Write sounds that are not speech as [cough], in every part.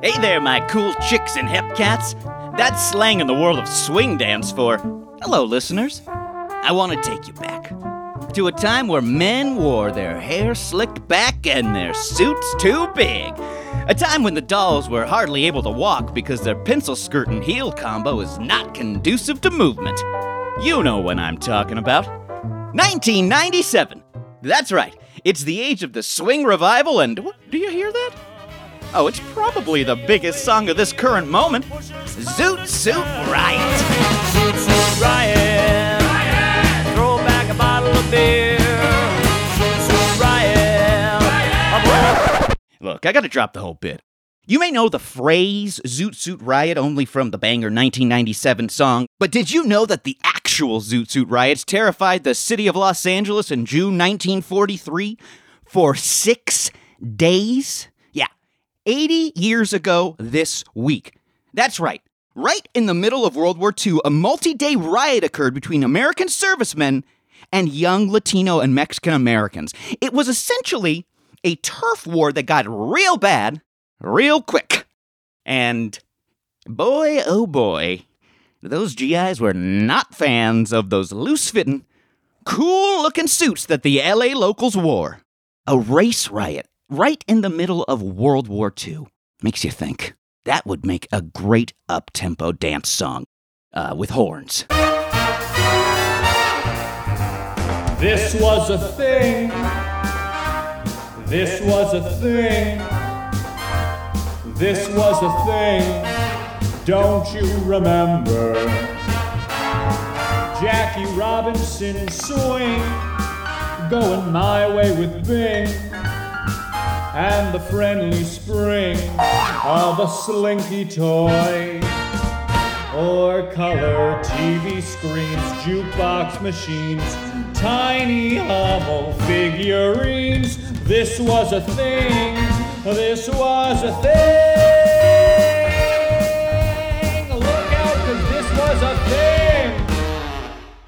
Hey there, my cool chicks and hep cats. That's slang in the world of swing dance for hello, listeners. I want to take you back to a time where men wore their hair slicked back and their suits too big. A time when the dolls were hardly able to walk because their pencil skirt and heel combo is not conducive to movement. You know what I'm talking about. 1997. That's right. It's the age of the swing revival, and do you hear that? Oh, it's probably the biggest song of this current moment Zoot Suit Riot. Zoot Suit Riot. Throw back a bottle of beer. Zoot Suit Riot. Look, I gotta drop the whole bit. You may know the phrase Zoot Suit Riot only from the banger 1997 song, but did you know that the actual Zoot Suit Riots terrified the city of Los Angeles in June 1943 for six days? Yeah, 80 years ago this week. That's right. Right in the middle of World War II, a multi day riot occurred between American servicemen and young Latino and Mexican Americans. It was essentially a turf war that got real bad real quick. And boy, oh boy, those GIs were not fans of those loose fitting, cool looking suits that the LA locals wore. A race riot right in the middle of World War II makes you think that would make a great up tempo dance song uh, with horns. This was a thing. This was a thing. This was a thing. Don't you remember? Jackie Robinson swing. Going my way with Bing. And the friendly spring of a slinky toy. Or color TV screens, jukebox machines, tiny Hummel figurines. This was a thing. This was a thing.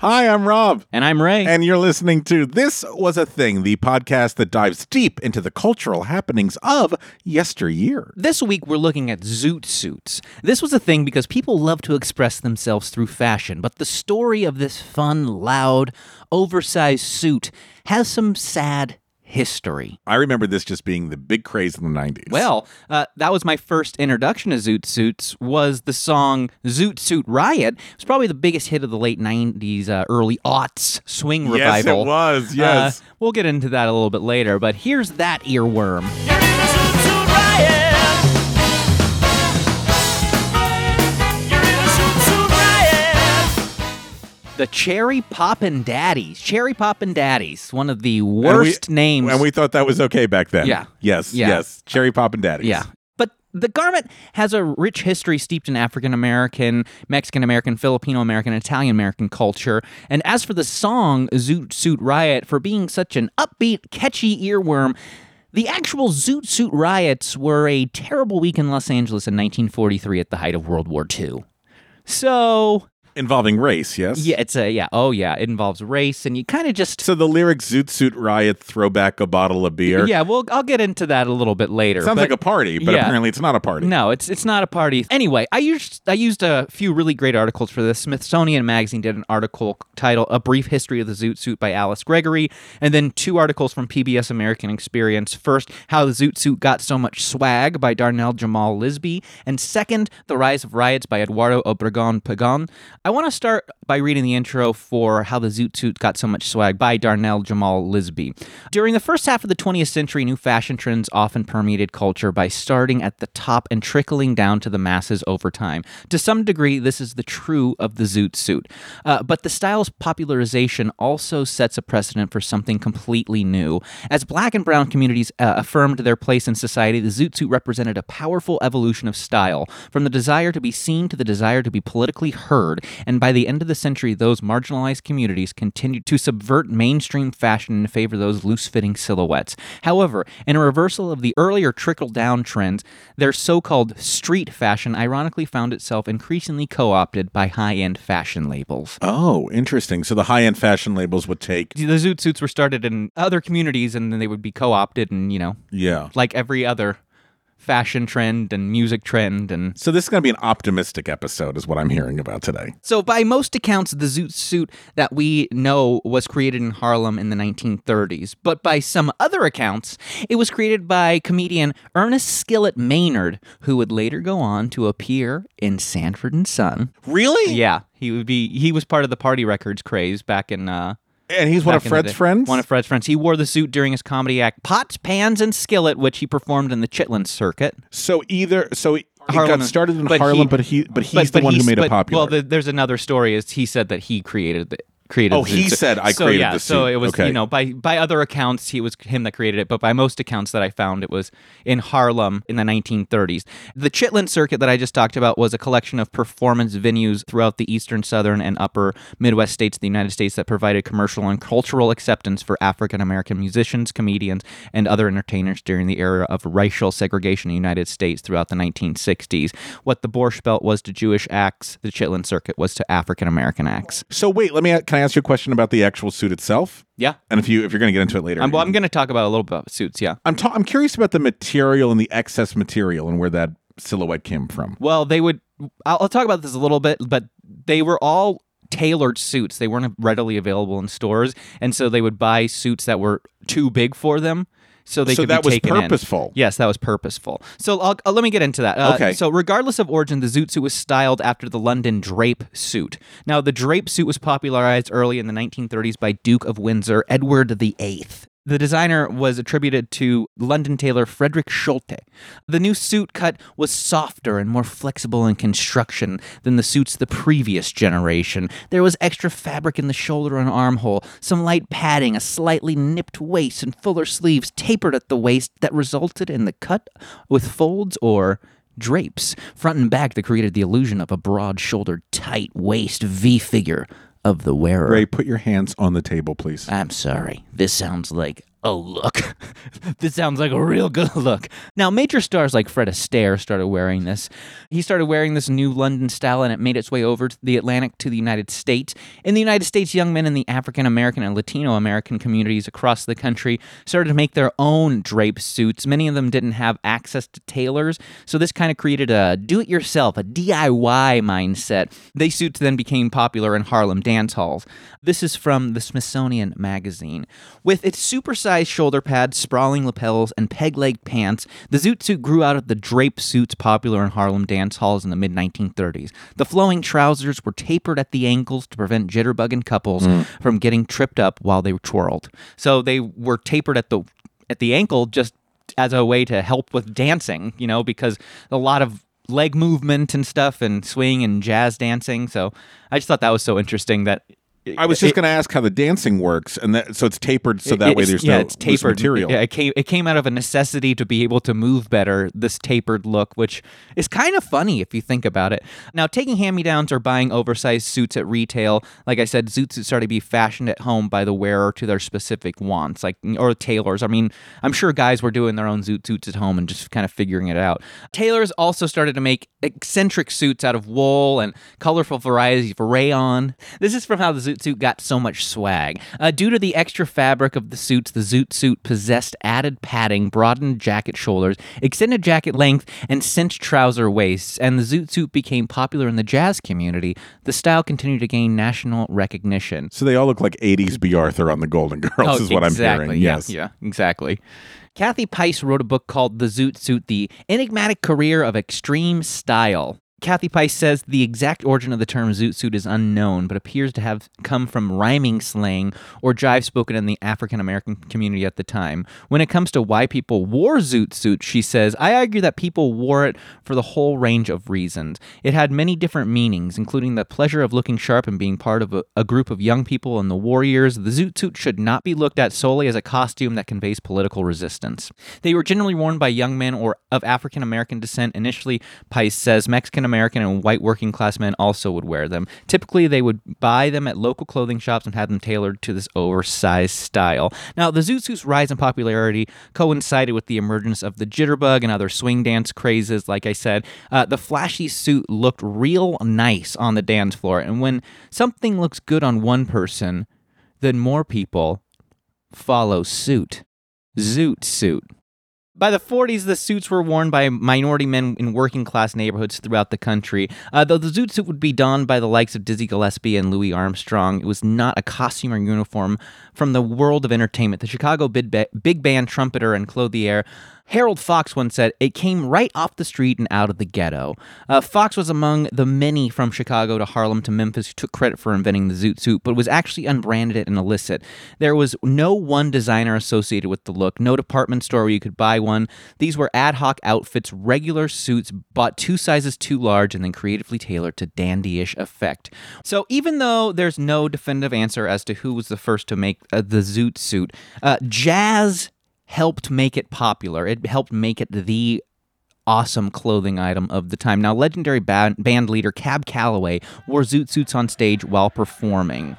Hi, I'm Rob. And I'm Ray. And you're listening to This Was a Thing, the podcast that dives deep into the cultural happenings of yesteryear. This week, we're looking at zoot suits. This was a thing because people love to express themselves through fashion, but the story of this fun, loud, oversized suit has some sad history. I remember this just being the big craze in the 90s. Well, uh, that was my first introduction to Zoot Suits. Was the song "Zoot Suit Riot"? It was probably the biggest hit of the late '90s, uh, early aughts swing revival. yes, it was. Yes. Uh, we'll get into that a little bit later, but here's that earworm. The Cherry Poppin' Daddies. Cherry Poppin' Daddies, one of the worst and we, names. And we thought that was okay back then. Yeah. Yes. Yeah. Yes. Cherry Poppin' Daddies. Yeah. But the garment has a rich history steeped in African American, Mexican American, Filipino American, Italian American culture. And as for the song Zoot Suit Riot, for being such an upbeat, catchy earworm, the actual Zoot Suit riots were a terrible week in Los Angeles in 1943 at the height of World War II. So, Involving race, yes? yeah, it's a, yeah, oh yeah, it involves race, and you kind of just. So the lyric Zoot Suit Riot, throw back a bottle of beer. Yeah, well, I'll get into that a little bit later. Sounds but- like a party, but yeah. apparently it's not a party. No, it's it's not a party. Anyway, I used I used a few really great articles for this. Smithsonian Magazine did an article titled "A Brief History of the Zoot Suit" by Alice Gregory, and then two articles from PBS American Experience. First, "How the Zoot Suit Got So Much Swag" by Darnell Jamal Lisby, and second, "The Rise of Riots" by Eduardo Obregon Pagan. I want to start by reading the intro for "How the Zoot Suit Got So Much Swag" by Darnell Jamal Lisby. During the first half of the 20th century, new fashion trends often permeated culture by starting at the top and trickling down to the masses over time. To some degree, this is the true of the zoot suit. Uh, but the style's popularization also sets a precedent for something completely new. As black and brown communities uh, affirmed their place in society, the zoot suit represented a powerful evolution of style, from the desire to be seen to the desire to be politically heard. And by the end of the century, those marginalized communities continued to subvert mainstream fashion in favor of those loose fitting silhouettes. However, in a reversal of the earlier trickle down trends, their so called street fashion ironically found itself increasingly co opted by high end fashion labels. Oh, interesting. So the high end fashion labels would take. The zoot suits were started in other communities and then they would be co opted and, you know, Yeah. like every other fashion trend and music trend and So this is going to be an optimistic episode, is what I'm hearing about today. so by most accounts the zoot suit that we know was created in Harlem in the 1930s but by some other accounts it was created by comedian Ernest Skillet Mayhand who would later go on to appear in Sanford and Son Really? yeah he would be he was part of the party records craze back in uh And he's one of back in the Fred's friends. One of Fred's friends. He wore the suit during his comedy act Pots, Pans, and Skillet, which he performed in the Chitlin circuit. so either so he Harlem- got started in but Harlem, he- but he but he's But- the but one who he's- made it popular. Well, the, there's another story. Is he said that he created the created. Oh, he said, "I so, created yeah, the So it was Okay. you know by by other accounts he was him that created it, but by most accounts that I found it was in Harlem in the 1930s. The Chitlin circuit that I just talked about was a collection of performance venues throughout the eastern, southern, and upper Midwest states of the United States that provided commercial and cultural acceptance for African American musicians, comedians, and other entertainers during the era of racial segregation in the United States throughout the 1960s. What the Borscht Belt was to Jewish acts, the Chitlin circuit was to African American acts. so wait, let me can I ask you a question about the actual suit itself? Yeah. And if you if you're going to get into it later, I'm, well, I'm going to talk about a little bit about suits, yeah. I'm ta- I'm curious about the material and the excess material and where that silhouette came from. Well, they would. I'll, I'll talk about this a little bit, but they were all tailored suits. They weren't readily available in stores, and so they would buy suits that were too big for them. So they So could that be was taken in. purposeful. Yes, that was purposeful. So I'll, uh, let me get into that. Uh, Okay. So regardless of origin, the zoot suit was styled after the London drape suit. Now, the drape suit was popularized early in the 1930s by Duke of Windsor Edward VIII. The designer was attributed to London tailor Frederick Scholte. The new suit cut was softer and more flexible in construction than the suits of the previous generation. There was extra fabric in the shoulder and armhole, some light padding, a slightly nipped waist, and fuller sleeves tapered at the waist that resulted in the cut with folds or drapes front and back that created the illusion of a broad-shouldered, tight waist V figure of the wearer. Ray, put your hands on the table, please. I'm sorry. This sounds like a look. [laughs] this sounds like a real good [laughs] look. Now, major stars like Fred Astaire started wearing this. He started wearing this new London style and it made its way over to the Atlantic to the United States. In the United States, young men in the African American and Latino American communities across the country started to make their own drape suits. Many of them didn't have access to tailors, so this kind of created a do it yourself, a DIY mindset. These suits then became popular in Harlem dance halls. This is from the Smithsonian Magazine. With its supersized shoulder pads, sprawling lapels, and peg leg pants, the zoot suit grew out of the drape suits popular in Harlem dance halls in the mid 1930s. The flowing trousers were tapered at the ankles to prevent jitterbugging couples mm. from getting tripped up while they twirled. So they were tapered at the at the ankle just as a way to help with dancing, you know, because a lot of leg movement and stuff and swing and jazz dancing. So I just thought that was so interesting that I was just going to ask how the dancing works, and that so it's tapered so that way there's yeah, no it's tapered material. Yeah, it came it came out of a necessity to be able to move better. This tapered look, which is kind of funny if you think about it. Now, taking hand-me-downs or buying oversized suits at retail, like I said, zoot suits started to be fashioned at home by the wearer to their specific wants, like or tailors. I mean, I'm sure guys were doing their own zoot suits at home and just kind of figuring it out. Tailors also started to make eccentric suits out of wool and colorful varieties of rayon. This is from how the zoot suit got so much swag. Uh, due to the extra fabric of the suits, the zoot suit possessed added padding, broadened jacket shoulders, extended jacket length, and cinched trouser waists, and the zoot suit became popular in the jazz community. The style continued to gain national recognition. So they all look like 80s Bea Arthur on the Golden Girls, is what Oh, exactly, I'm hearing. yeah, Yes. Yeah, exactly. Kathy Peiss wrote a book called The Zoot Suit The Enigmatic Career of Extreme Style. Kathy Peiss says the exact origin of the term zoot suit is unknown, but appears to have come from rhyming slang or jive spoken in the African American community at the time. When it comes to why people wore zoot suits, she says, I argue that people wore it for the whole range of reasons. It had many different meanings, including the pleasure of looking sharp and being part of a, a group of young people in the war years. The zoot suit should not be looked at solely as a costume that conveys political resistance. They were generally worn by young men or of African American descent. Initially, Peiss says Mexican American and white working class men also would wear them. Typically, they would buy them at local clothing shops and have them tailored to this oversized style. Now, the zoot suit's rise in popularity coincided with the emergence of the jitterbug and other swing dance crazes. Like I said, uh, the flashy suit looked real nice on the dance floor, and when something looks good on one person, then more people follow suit. Zoot suit. By the 40s, the suits were worn by minority men in working class neighborhoods throughout the country. Uh, though the zoot suit would be donned by the likes of Dizzy Gillespie and Louis Armstrong, it was not a costume or uniform from the world of entertainment. The Chicago big, ba- big band trumpeter and clothier Harold Fox once said, It came right off the street and out of the ghetto. Uh, Fox was among the many from Chicago to Harlem to Memphis who took credit for inventing the zoot suit, but was actually unbranded and illicit. There was no one designer associated with the look, no department store where you could buy one. These were ad hoc outfits, regular suits bought two sizes too large and then creatively tailored to dandyish effect. So even though there's no definitive answer as to who was the first to make uh, the zoot suit, uh, jazz helped make it popular. It helped make it the awesome clothing item of the time. Now, legendary band, band leader Cab Calloway wore zoot suits on stage while performing.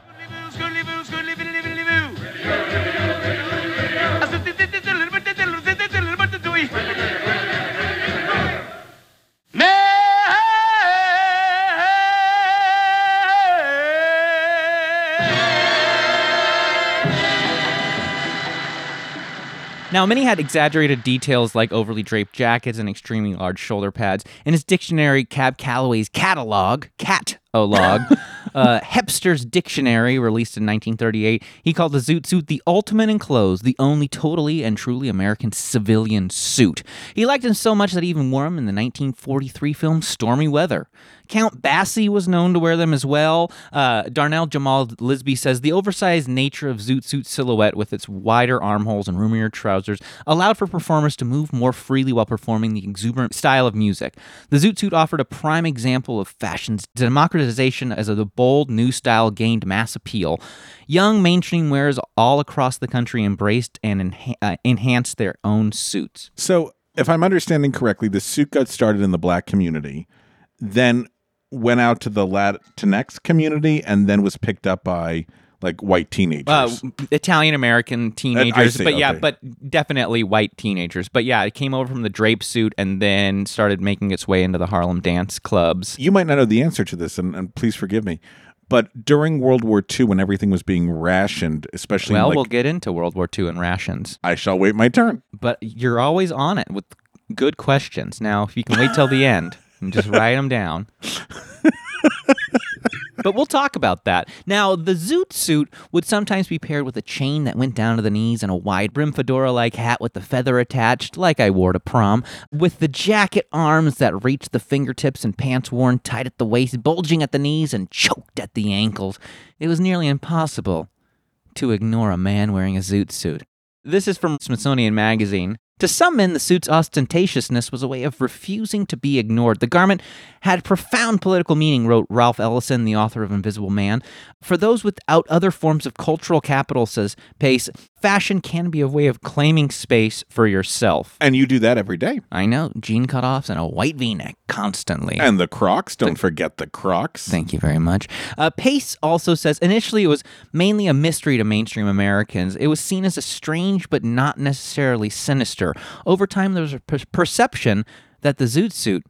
Now, many had exaggerated details like overly draped jackets and extremely large shoulder pads. In his dictionary, Cab Calloway's catalog, cat o log, [laughs] uh, Hepster's Dictionary, released in 1938, he called the zoot suit the ultimate in clothes, the only totally and truly American civilian suit. He liked him so much that he even wore them in the 1943 film Stormy Weather. Count Basie was known to wear them as well. Uh, Darnell Jamal Lisby says the oversized nature of Zoot Suit silhouette with its wider armholes and roomier trousers allowed for performers to move more freely while performing the exuberant style of music. The Zoot Suit offered a prime example of fashion's democratization as the bold new style gained mass appeal. Young mainstream wearers all across the country embraced and enha- uh, enhanced their own suits. So, if I'm understanding correctly, the suit got started in the black community, then went out to the Latinx community, and then was picked up by like white teenagers. Uh, Italian American teenagers, see, but yeah, okay. but definitely white teenagers. But yeah, it came over from the drape suit and then started making its way into the Harlem dance clubs. you might not know the answer to this, and, and please forgive me. But during World War II, when everything was being rationed, especially Well, like, we'll get into World War II and rations, I shall wait my turn. but you're always on it with good questions. Now, if you can wait till the end [laughs] and just write them down. But we'll talk about that. Now, the zoot suit would sometimes be paired with a chain that went down to the knees and a wide brim fedora like hat with the feather attached, like I wore to prom, with the jacket arms that reached the fingertips and pants worn tight at the waist, bulging at the knees and choked at the ankles. It was nearly impossible to ignore a man wearing a zoot suit. This is from Smithsonian Magazine. To some men, the suit's ostentatiousness was a way of refusing to be ignored. The garment had profound political meaning, wrote Ralph Ellison, the author of Invisible Man. For those without other forms of cultural capital, says Pace, fashion can be a way of claiming space for yourself. And you do that every day. I know, jean cutoffs and a white v neck constantly. And the Crocs, don't forget the Crocs. Thank you very much. Uh, Pace also says initially it was mainly a mystery to mainstream Americans. It was seen as a strange but not necessarily sinister. Over time, there was a per- perception that the zoot suit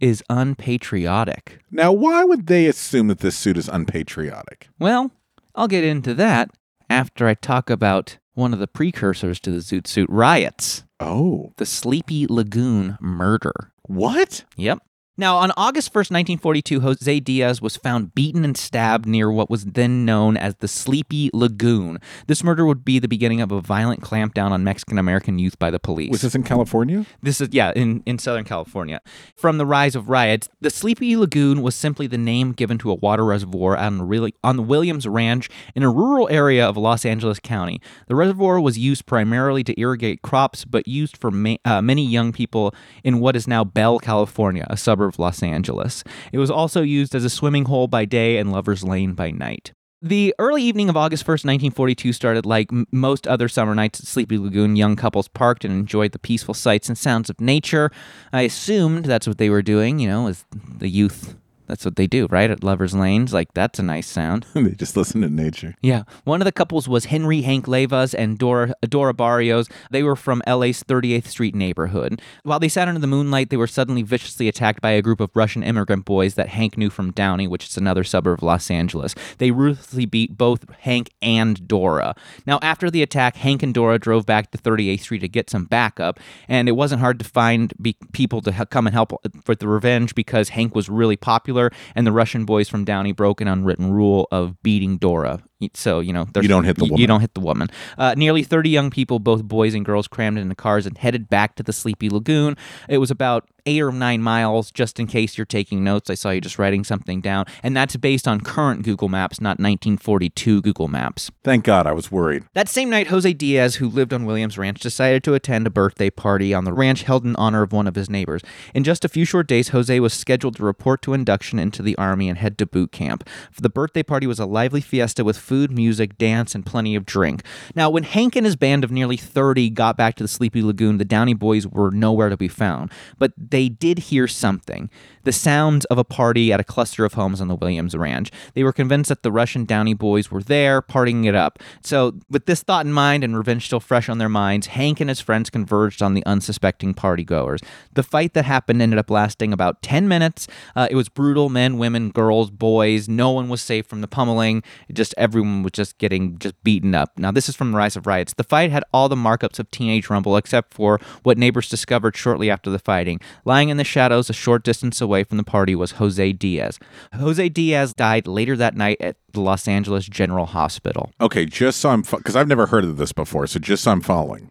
is unpatriotic. Now, why would they assume that this suit is unpatriotic? Well, I'll get into that after I talk about one of the precursors to the zoot suit riots Oh, the Sleepy Lagoon murder. what? Yep. Now, on August 1st, 1942, Jose Diaz was found beaten and stabbed near what was then known as the Sleepy Lagoon. This murder would be the beginning of a violent clampdown on Mexican American youth by the police. Was this in California? This is yeah, in, in Southern California. From the rise of riots, the Sleepy Lagoon was simply the name given to a water reservoir on the, really, on the Williams Ranch in a rural area of Los Angeles County. The reservoir was used primarily to irrigate crops, but used for ma- uh, many young people in what is now Bell, California, a suburb of Los Angeles. It was also used as a swimming hole by day and lover's lane by night. The early evening of August 1st, 1942 started like m- most other summer nights at Sleepy Lagoon. Young couples parked and enjoyed the peaceful sights and sounds of nature. I assumed that's what they were doing, you know, as the youth That's what they do, right? At lovers' lanes, like that's a nice sound. [laughs] they just listen to nature. Yeah. One of the couples was Henry Hank Leyvas and Dora, Dora Barrios. They were from LA's 38th Street neighborhood. While they sat under the moonlight, they were suddenly viciously attacked by a group of Russian immigrant boys that Hank knew from Downey, which is another suburb of Los Angeles. They ruthlessly beat both Hank and Dora. Now, after the attack, Hank and Dora drove back to 38th Street to get some backup, and it wasn't hard to find be- people to he- come and help uh, for the revenge because Hank was really popular, and the Russian boys from Downey broke an unwritten rule of beating Dora. So, you know, You don't hit the woman. You don't hit the woman. Uh, nearly 30 young people, both boys and girls, crammed into cars and headed back to the Sleepy Lagoon. It was about eight or nine miles, just in case you're taking notes. I saw you just writing something down. And that's based on current Google Maps, not 1942 Google Maps. Thank God I was worried. That same night, Jose Diaz, who lived on Williams Ranch, decided to attend a birthday party on the ranch held in honor of one of his neighbors. In just a few short days, Jose was scheduled to report to induction into the Army and head to boot camp. The birthday party was a lively fiesta with food, music, dance, and plenty of drink. Now, when Hank and his band of nearly 30 got back to the Sleepy Lagoon, the Downey boys were nowhere to be found. But they did hear something the sounds of a party at a cluster of homes on the Williams Ranch. They were convinced that the Russian Downey boys were there, partying it up. So, with this thought in mind and revenge still fresh on their minds, Hank and his friends converged on the unsuspecting partygoers. The fight that happened ended up lasting about 10 minutes. Uh, it was brutal men, women, girls, boys. No one was safe from the pummeling. Just everyone was just getting just beaten up. Now, this is from Rise of Riots. The fight had all the markups of Teenage Rumble except for what neighbors discovered shortly after the fighting. Lying in the shadows a short distance away from the party was Jose Diaz. Jose Diaz died later that night at the Los Angeles General Hospital. Okay, just so I'm because I've never heard of this before, so just so I'm following.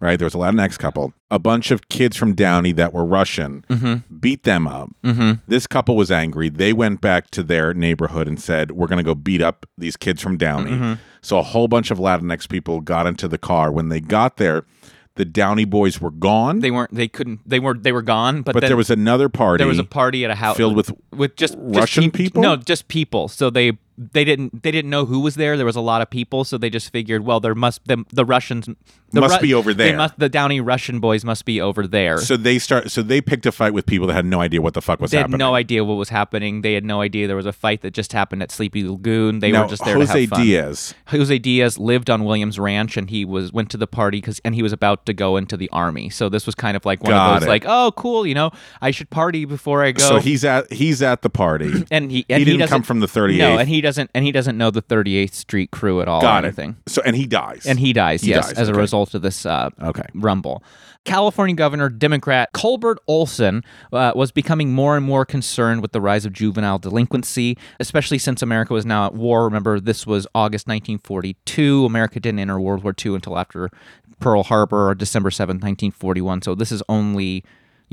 Right, there was a Latinx couple, a bunch of kids from Downey that were Russian, beat them up. Mm-hmm. This couple was angry. They went back to their neighborhood and said, "We're going to go beat up these kids from Downey." So a whole bunch of Latinx people got into the car. When they got there, the Downey boys were gone, They weren't. They couldn't. They were. They were gone. But, but then there was another party. there was a party at a house filled with with just just Russian peop- people? No, just people. So they they didn't they didn't know who was there. There was a lot of people, so they just figured, well, there must the, the Russians the Must be over they there. must the Downey Russian boys must be over there. So they start. So they picked a fight with people that had no idea what the fuck was they happening. had no idea what was happening. They had no idea there was a fight that just happened at Sleepy Lagoon. They now, were just there Jose to have fun. Diaz. Jose Diaz lived on Williams Ranch, and he was went to the party because and he was about to go into the army. So this was kind of like one Got of those it. like, oh, cool, you know, I should party before I go. So he's at he's at the party. [clears throat] and he and he didn't come from the 38th. No, and he doesn't and he doesn't know the 38th Street crew at all Got or it. anything. So and he dies. And he dies, He yes, dies, as a result of this uh, Okay. rumble. California Governor Democrat Culbert Olson uh, was becoming more and more concerned with the rise of juvenile delinquency, especially since America was now at war. Remember, this was August 1942. America didn't enter World War II until after Pearl Harbor, or December 7th, 1941. So this is only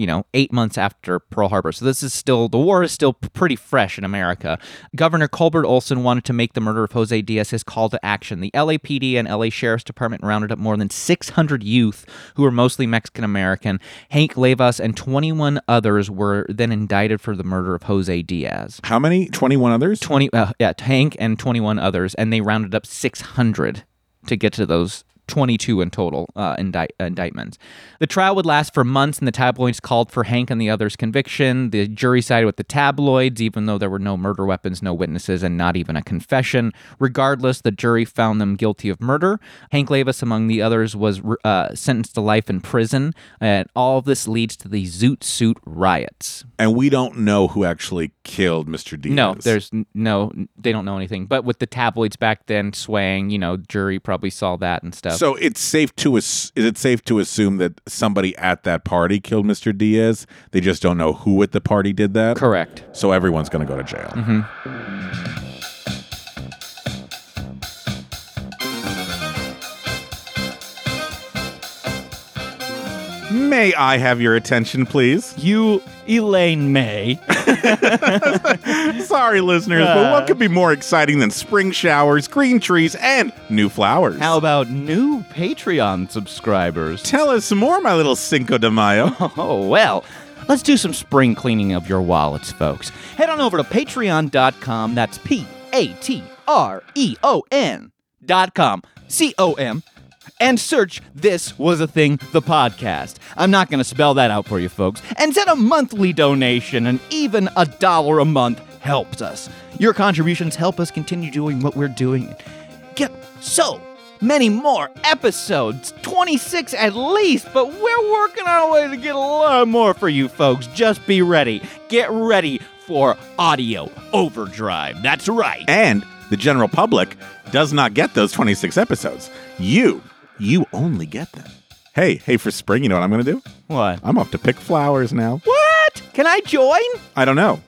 you know, eight months after Pearl Harbor. So this is still, the war is still pretty fresh in America. Governor Culbert Olson wanted to make the murder of Jose Diaz his call to action. The LAPD and LA Sheriff's Department rounded up more than 600 youth who were mostly Mexican American. Hank Leyvas and 21 others were then indicted for the murder of Jose Diaz. How many? Twenty one others. 20, uh, yeah, Hank and 21 others, and they rounded up 600 to get to those 22 in total uh, indict- indictments. The trial would last for months, and the tabloids called for Hank and the others' conviction. The jury sided with the tabloids, even though there were no murder weapons, no witnesses, and not even a confession. Regardless, the jury found them guilty of murder. Hank Leyvas, among the others, was uh, sentenced to life in prison, and all of this leads to the Zoot Suit riots. And we don't know who actually killed Mr. Diaz. No, there's no, they don't know anything. But with the tabloids back then swaying, you know, jury probably saw that and stuff. So it's safe to is it safe to assume that somebody at that party killed Mr. Diaz? They just don't know who at the party did that. Correct. So everyone's going to go to jail. Mm-hmm. May I have your attention, please? You, Elaine May. [laughs] Sorry, listeners, but what uh. could be more exciting than spring showers, green trees, and new flowers? How about new Patreon subscribers? Tell us some more, my little Cinco de Mayo. [laughs] Oh, well, let's do some spring cleaning of your wallets, folks. Head on over to patreon.com. That's P A T R E O N dot com. C O M. and search This Was a Thing, the podcast. I'm not going to spell that out for you folks. And send a monthly donation, and even a dollar a month helps us. Your contributions help us continue doing what we're doing. Get so many more episodes 26 at least but we're working a way to get a lot more for you folks just be ready get ready for audio overdrive that's right And the general public does not get those 26 episodes. You, you only get them. Hey, hey, for spring, you know what I'm going to do? what I'm off to pick flowers now. what can i join I don't know.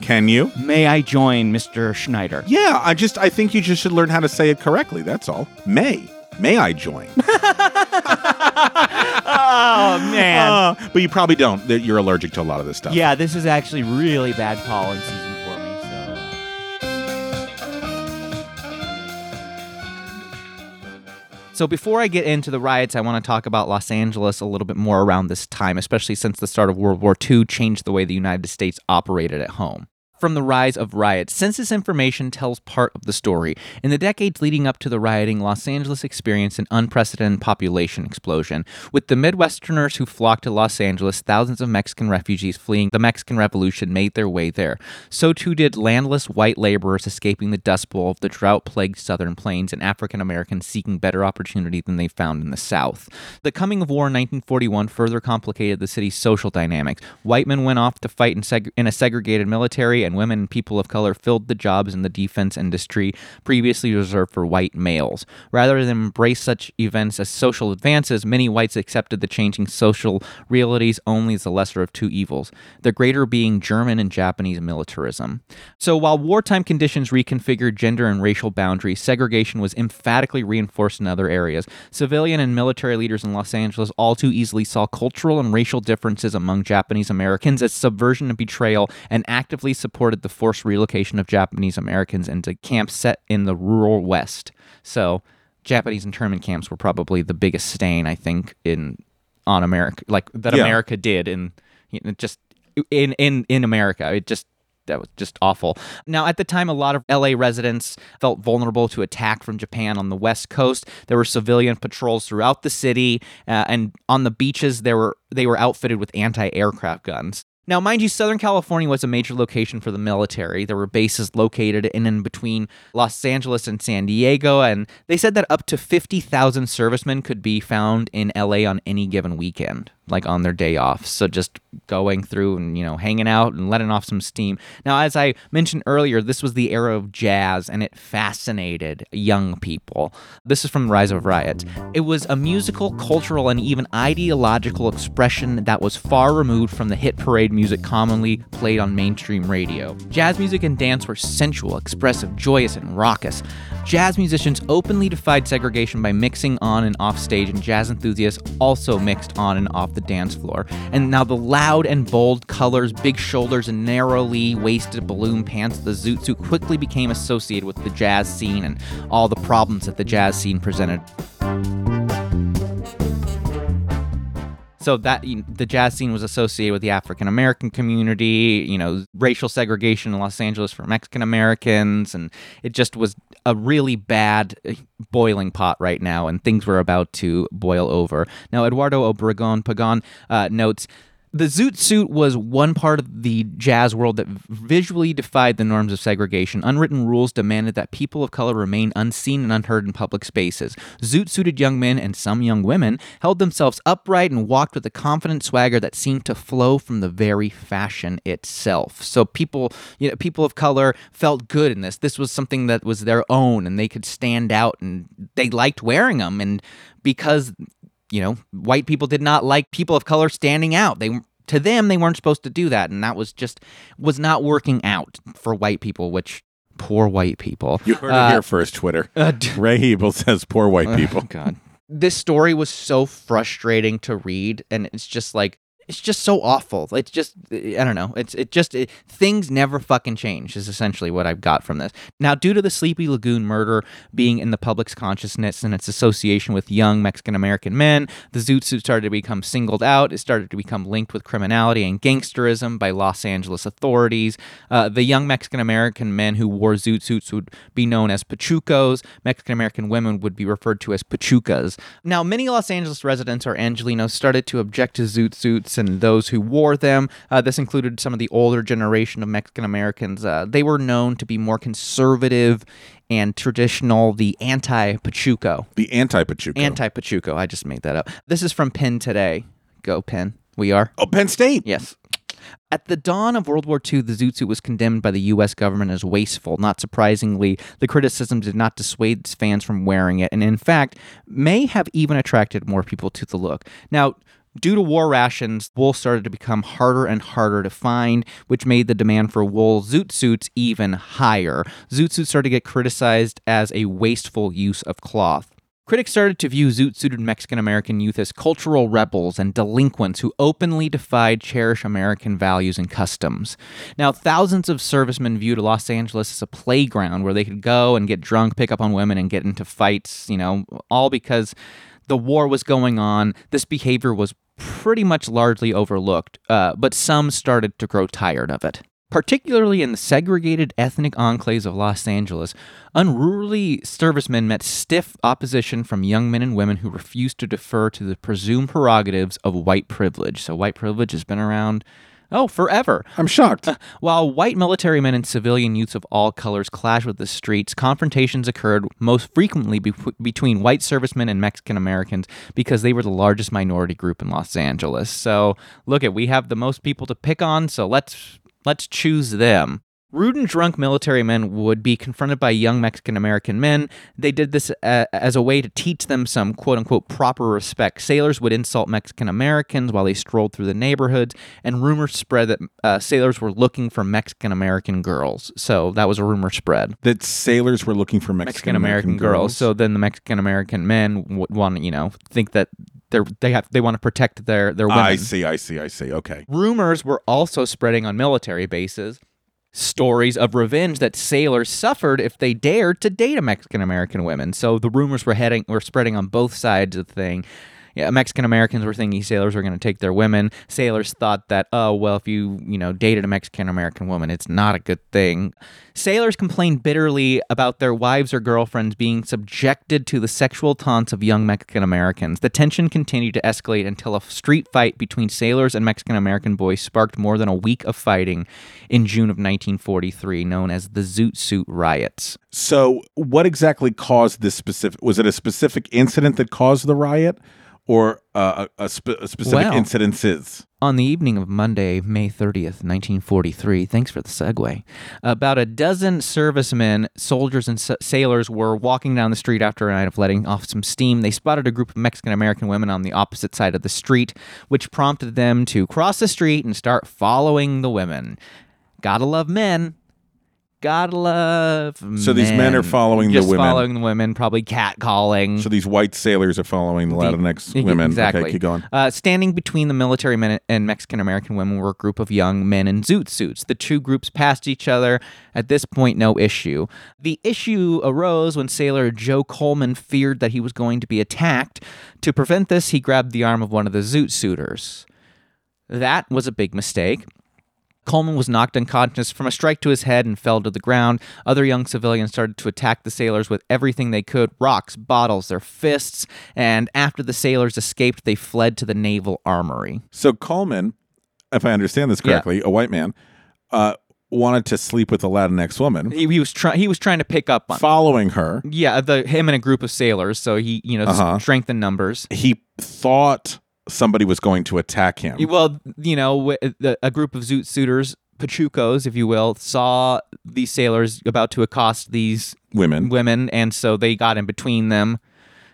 Can you? may i join mr schneider Yeah, I just I think you just should learn how to say it correctly. That's all. May. May I join? [laughs] oh man Uh, but you probably don't. You're allergic to a lot of this stuff. yeah this is actually really bad pollen season So before I get into the riots, I want to talk about Los Angeles a little bit more around this time, especially since the start of World War II changed the way the United States operated at home. From the rise of riots, census information tells part of the story. In the decades leading up to the rioting, Los Angeles experienced an unprecedented population explosion. With the Midwesterners who flocked to Los Angeles, thousands of Mexican refugees fleeing the Mexican Revolution made their way there. So too did landless white laborers escaping the dust bowl of the drought plagued southern plains and African Americans seeking better opportunity than they found in the South. The coming of war in 1941 further complicated the city's social dynamics. White men went off to fight in, seg- in a segregated military, and women and people of color filled the jobs in the defense industry previously reserved for white males. Rather than embrace such events as social advances, many whites accepted the changing social realities only as the lesser of two evils, the greater being German and Japanese militarism. So while wartime conditions reconfigured gender and racial boundaries, segregation was emphatically reinforced in other areas. Civilian and military leaders in Los Angeles all too easily saw cultural and racial differences among Japanese Americans as subversion and betrayal and actively supported the forced relocation of Japanese Americans into camps set in the rural West. So, Japanese internment camps were probably the biggest stain I think in on America, like that Yeah. America did in you know, just in in in America. It just that was just awful. Now, at the time, a lot of LA residents felt vulnerable to attack from Japan on the West Coast. There were civilian patrols throughout the city, uh, and on the beaches, there were they were outfitted with anti-aircraft guns. Now, mind you, Southern California was a major location for the military. There were bases located in and between Los Angeles and San Diego, and they said that up to 50,000 servicemen could be found in LA on any given weekend, like on their day off. So just going through and, you know, hanging out and letting off some steam. Now, as I mentioned earlier, this was the era of jazz, and it fascinated young people. This is from Rise of Riot. It was a musical, cultural, and even ideological expression that was far removed from the hit parade music commonly played on mainstream radio. Jazz music and dance were sensual, expressive, joyous, and raucous. Jazz musicians openly defied segregation by mixing on and off stage, and jazz enthusiasts also mixed on and off the dance floor. And now the loud and bold colors, big shoulders, and narrowly waisted balloon pants of the zoot suit quickly became associated with the jazz scene and all the problems that the jazz scene presented. So that the jazz scene was associated with the African American community, you know, racial segregation in Los Angeles for Mexican Americans, and it just was a really bad uh, boiling pot right now, and things were about to boil over. Now, Eduardo Obregon Pagan uh, notes. The Zoot Suit was one part of the jazz world that visually defied the norms of segregation. Unwritten rules demanded that people of color remain unseen and unheard in public spaces. Zoot suited young men and some young women held themselves upright and walked with a confident swagger that seemed to flow from the very fashion itself. So people, you know, people of color felt good in this. This was something that was their own and they could stand out and they liked wearing them and because you know, white people did not like people of color standing out. They to them they weren't supposed to do that and that was just was not working out for white people, which poor white people. You heard Uh, it here first, Twitter. uh, d- [laughs] Ray Hebel says poor white people. God. This story was so frustrating to read, and it's just like it's just so awful. It's just I don't know. It's it just it, things never fucking change. Is essentially what I've got from this. Now, due to the Sleepy Lagoon murder being in the public's consciousness and its association with young Mexican American men, the Zoot Suit started to become singled out. It started to become linked with criminality and gangsterism by Los Angeles authorities. Uh, the young Mexican American men who wore Zoot Suits would be known as Pachucos. Mexican American women would be referred to as Pachucas. Now, many Los Angeles residents or Angelinos started to object to Zoot Suits and those who wore them. Uh, this included some of the older generation of Mexican Americans. Uh, they were known to be more conservative and traditional, the anti Pachuco. The anti Pachuco. Anti Pachuco. I just made that up. This is from Penn Today. Go, Penn. We are. Oh, Penn State. Yes. At the dawn of World War II, the zoot suit was condemned by the U.S. government as wasteful. Not surprisingly, the criticism did not dissuade fans from wearing it, and in fact, may have even attracted more people to the look. Now, Due to war rations, wool started to become harder and harder to find, which made the demand for wool zoot suits even higher. Zoot suits started to get criticized as a wasteful use of cloth. Critics started to view zoot suited Mexican American youth as cultural rebels and delinquents who openly defied cherished American values and customs. Now, thousands of servicemen viewed Los Angeles as a playground where they could go and get drunk, pick up on women, and get into fights, you know, all because the war was going on. This behavior was pretty much largely overlooked, uh, but some started to grow tired of it. Particularly in the segregated ethnic enclaves of Los Angeles, unruly servicemen met stiff opposition from young men and women who refused to defer to the presumed prerogatives of white privilege. So, white privilege has been around Oh, forever. I'm shocked. Uh, while white military men and civilian youths of all colors clashed with the streets, confrontations occurred most frequently be- between white servicemen and Mexican Americans because they were the largest minority group in Los Angeles. So, look at we have the most people to pick on, so let's let's choose them. Rude and drunk military men would be confronted by young Mexican American men. They did this uh, as a way to teach them some quote unquote proper respect. Sailors would insult Mexican Americans while they strolled through the neighborhoods, and rumors spread that uh, sailors were looking for Mexican American girls. So that was a rumor spread. That sailors were looking for Mexican American girls. So then the Mexican American men would want to, you know, think that they're, they have they want to protect their their women. I see, I see, I see. Okay. Rumors were also spreading on military bases stories of revenge that sailors suffered if they dared to date a Mexican American woman. So the rumors were heading were spreading on both sides of the thing yeah, Mexican Americans were thinking sailors were going to take their women. Sailors thought that, oh, well, if you, you know, dated a Mexican American woman, it's not a good thing. Sailors complained bitterly about their wives or girlfriends being subjected to the sexual taunts of young Mexican Americans. The tension continued to escalate until a street fight between sailors and Mexican American boys sparked more than a week of fighting in June of 1943, known as the Zoot Suit Riots. So, what exactly caused this specific? Was it a specific incident that caused the riot? Or uh, a, spe- a specific incidences. On the evening of Monday, May 30th, 1943, thanks for the segue, about a dozen servicemen, soldiers, and sa- sailors were walking down the street after a night of letting off some steam. They spotted a group of Mexican American women on the opposite side of the street, which prompted them to cross the street and start following the women. Gotta love men. Gotta love So these men are following the Just women. following the women, probably catcalling. So these white sailors are following the Latinx women. Exactly. Okay, keep going. Uh, standing between the military men and Mexican American women were a group of young men in zoot suits. The two groups passed each other. At this point, no issue. The issue arose when sailor Joe Coleman feared that he was going to be attacked. To prevent this, he grabbed the arm of one of the zoot suitors. That was a big mistake. Coleman was knocked unconscious from a strike to his head and fell to the ground. Other young civilians started to attack the sailors with everything they could rocks, bottles, their fists. And after the sailors escaped, they fled to the naval armory. So Coleman, if I understand this Yeah. correctly, a white man, uh, wanted to sleep with a Latinx woman, He, he was trying. He was trying to pick up on. following her. yeah, the him and a group of sailors. So he, you know, Uh-huh. strength in numbers. He thought somebody was going to attack him. Well, you know, a group of zoot suitors, pachucos, if you will, saw these sailors about to accost these women. women, and so they got in between them.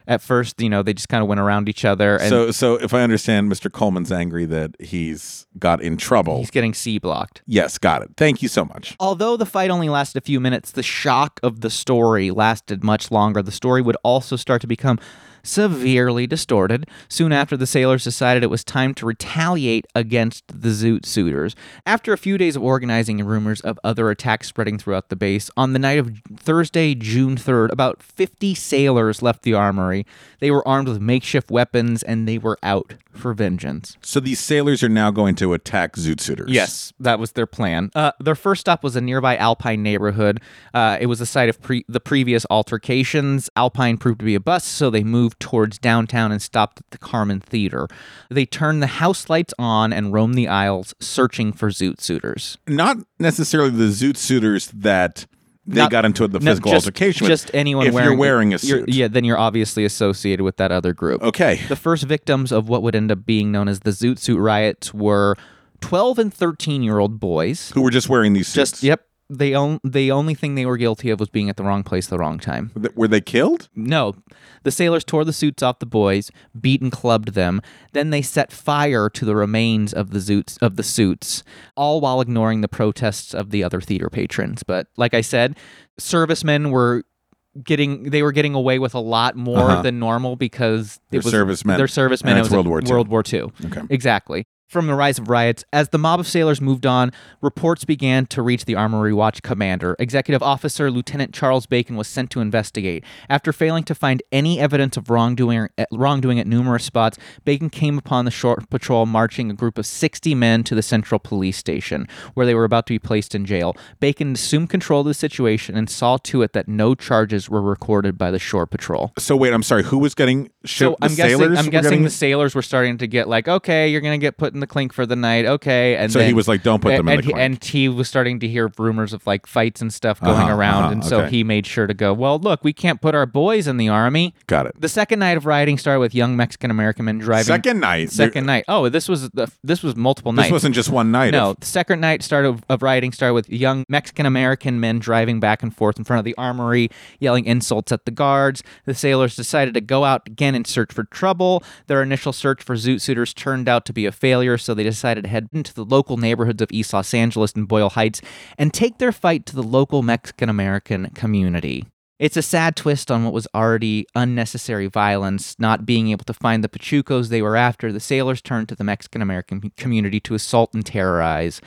At first, you know, they just kind of went around each other, and So, so if I understand, Mr. Coleman's angry that he's got in trouble. he's getting C blocked. Yes, got it. Thank you so much. Although the fight only lasted a few minutes, the shock of the story lasted much longer. The story would also start to become severely distorted. Soon after, the sailors decided it was time to retaliate against the Zoot Suiters. After a few days of organizing and rumors of other attacks spreading throughout the base, on the night of Thursday, June 3rd, about 50 sailors left the armory. They were armed with makeshift weapons and they were out for vengeance. So these sailors are now going to attack Zoot Suiters. Yes, that was their plan. Uh, their first stop was a nearby Alpine neighborhood. Uh, it was the site of pre- the previous altercations. Alpine proved to be a bust, so they moved towards downtown and stopped at the Carmen Theater. They turned the house lights on and roamed the aisles, searching for Zoot Suiters. Not necessarily the Zoot Suiters that they Not- got into the No, physical just, altercation with. Just anyone if wearing you're wearing a suit. yeah, then you're obviously associated with that other group. Okay. The first victims of what would end up being known as the Zoot Suit riots were 12 and 13 year old boys. Who were just wearing these suits? Just yep. They on, the only thing they were guilty of was being at the wrong place, at the wrong time. Were they killed? No, the sailors tore the suits off the boys, beat and clubbed them. Then they set fire to the remains of the suits of the suits, all while ignoring the protests of the other theater patrons. But like I said, servicemen were getting they were getting away with a lot more Uh-huh. than normal because They're it was servicemen. They're servicemen. And it it's was World War II. World War II. Okay. Exactly. From the rise of riots, as the mob of sailors moved on, reports began to reach the Armory Watch commander. Executive Officer Lieutenant Charles Bacon was sent to investigate. After failing to find any evidence of wrongdoing, eh, wrongdoing at numerous spots, Bacon came upon the shore patrol marching a group of 60 men to the Central Police Station, where they were about to be placed in jail. Bacon assumed control of the situation and saw to it that no charges were recorded by the shore patrol. So wait, I'm sorry. Who was getting? Sh- So I'm guessing I'm guessing getting- the sailors were starting to get like, okay, you're gonna get put in the clink for the night, okay. And So he was like, "Don't put them in and, the he- clink." And he was starting to hear rumors of like fights and stuff going Uh-huh, around, uh-huh, and so okay. he made sure to go. Well, look, we can't put our boys in the army. Got it. The second night of rioting started with young Mexican American men driving. Second night. Second night. Oh, this was the, this was multiple nights. This wasn't just one night. No, the second night started of, of rioting started with young Mexican American men driving back and forth in front of the armory, yelling insults at the guards. The sailors decided to go out again and search for trouble. Their initial search for Zoot Suiters turned out to be a failure, so they decided to head into the local neighborhoods of East Los Angeles and Boyle Heights and take their fight to the local Mexican American community. It's a sad twist on what was already unnecessary violence. Not being able to find the Pachucos they were after, the sailors turned to the Mexican American community to assault and terrorize.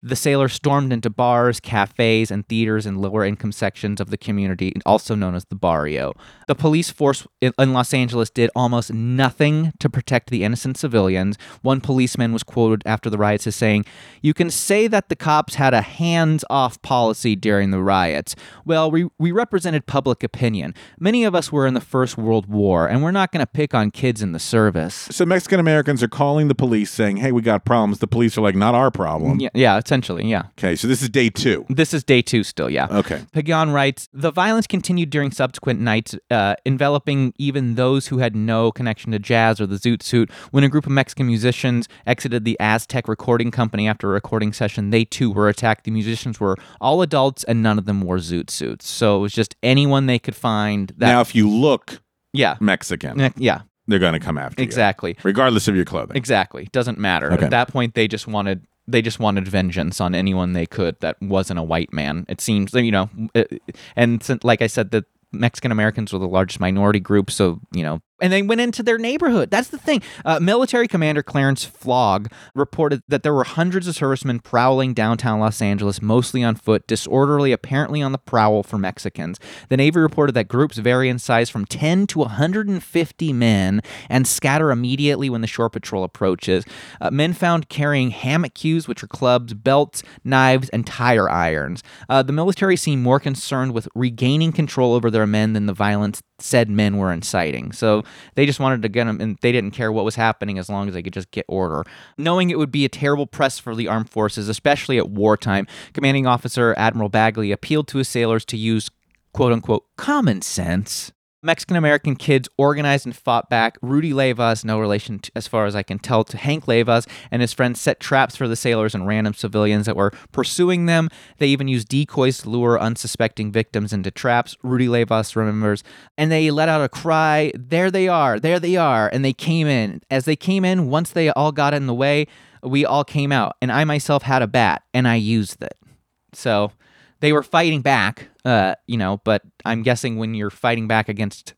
The sailors stormed into bars, cafes, and theaters in lower income sections of the community, also known as the barrio. The police force in Los Angeles did almost nothing to protect the innocent civilians. One policeman was quoted after the riots as saying, You can say that the cops had a hands off policy during the riots. Well, we, we represented public opinion. Many of us were in the First World War, and we're not going to pick on kids in the service. so Mexican Americans are calling the police saying, "Hey, we got problems." The police are like, "Not our problem." Yeah, yeah essentially, yeah. Okay, so this is day two. This is day two still, yeah. Okay. Pagan writes The violence continued during subsequent nights, uh, enveloping even those who had no connection to jazz or the Zoot Suit. When a group of Mexican musicians exited the Aztec recording company after a recording session, they too were attacked. The musicians were all adults and none of them wore Zoot Suits. So it was just anyone they could find that. now, if you look yeah. Mexican, Ne- Yeah, they're going to come after you, exactly. regardless of your clothing. Exactly. Doesn't matter. Okay. At that point, they just wanted they just wanted vengeance on anyone they could that wasn't a white man. It seems you know, and like I said, the Mexican Americans were the largest minority group, so you know. And they went into their neighborhood. That's the thing. Uh, military Commander Clarence Flogg reported that there were hundreds of servicemen prowling downtown Los Angeles, mostly on foot, disorderly, apparently on the prowl for Mexicans. The Navy reported that groups vary in size from 10 to 150 men and scatter immediately when the shore patrol approaches. Uh, men found carrying hammock cues, which are clubs, belts, knives, and tire irons. Uh, the military seemed more concerned with regaining control over their men than the violence said men were inciting. So they just wanted to get them, and they didn't care what was happening as long as they could just get order. Knowing it would be a terrible press for the armed forces, especially at wartime, commanding officer Admiral Bagley appealed to his sailors to use quote unquote common sense. Mexican American kids organized and fought back. Rudy Leyvas, no relation to, as far as I can tell, to Hank Leyvas, and his friends set traps for the sailors and random civilians that were pursuing them. They even used decoys to lure unsuspecting victims into traps. Rudy Leyvas remembers, and they let out a cry, There they are, there they are. And they came in. As they came in, once they all got in the way, we all came out. And I myself had a bat, and I used it. So they were fighting back, uh, you know, but I'm guessing when you're fighting back against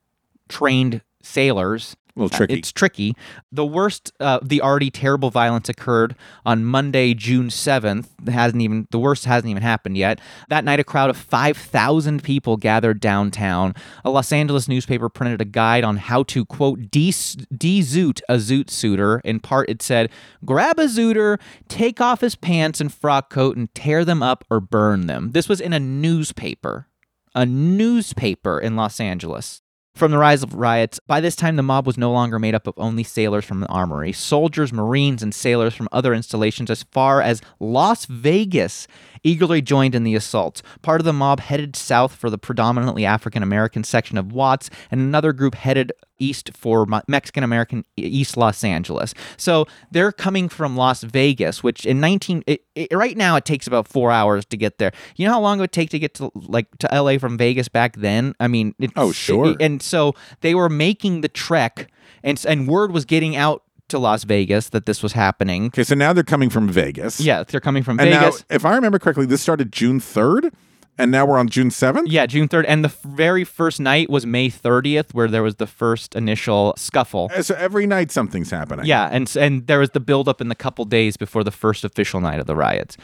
trained sailors. A little tricky. Uh, It's tricky. The worst, uh, the already terrible violence occurred on Monday, June seventh. Hasn't even the worst hasn't even happened yet. That night, a crowd of five thousand people gathered downtown. A Los Angeles newspaper printed a guide on how to quote de zoot a zoot suitor. In part, it said, "Grab a zooter, take off his pants and frock coat, and tear them up or burn them." This was in a newspaper, a newspaper in Los Angeles. From the rise of riots, by this time the mob was no longer made up of only sailors from the armory. Soldiers, Marines, and sailors from other installations as far as Las Vegas eagerly joined in the assault. Part of the mob headed south for the predominantly African American section of Watts, and another group headed east for Mexican American East Los Angeles. So they're coming from Las Vegas, which in 19 it, it, right now it takes about 4 hours to get there. You know how long it would take to get to like to LA from Vegas back then? I mean, it's, Oh, sure. and so they were making the trek and and word was getting out to Las Vegas that this was happening. okay, so now they're coming from Vegas. Yeah, they're coming from And Vegas. now, if I remember correctly, this started June 3rd, and now we're on June 7th? Yeah, June 3rd. And the very first night was May 30th, where there was the first initial scuffle. Uh, So every night something's happening. Yeah, and and there was the buildup in the couple days before the first official night of the riots.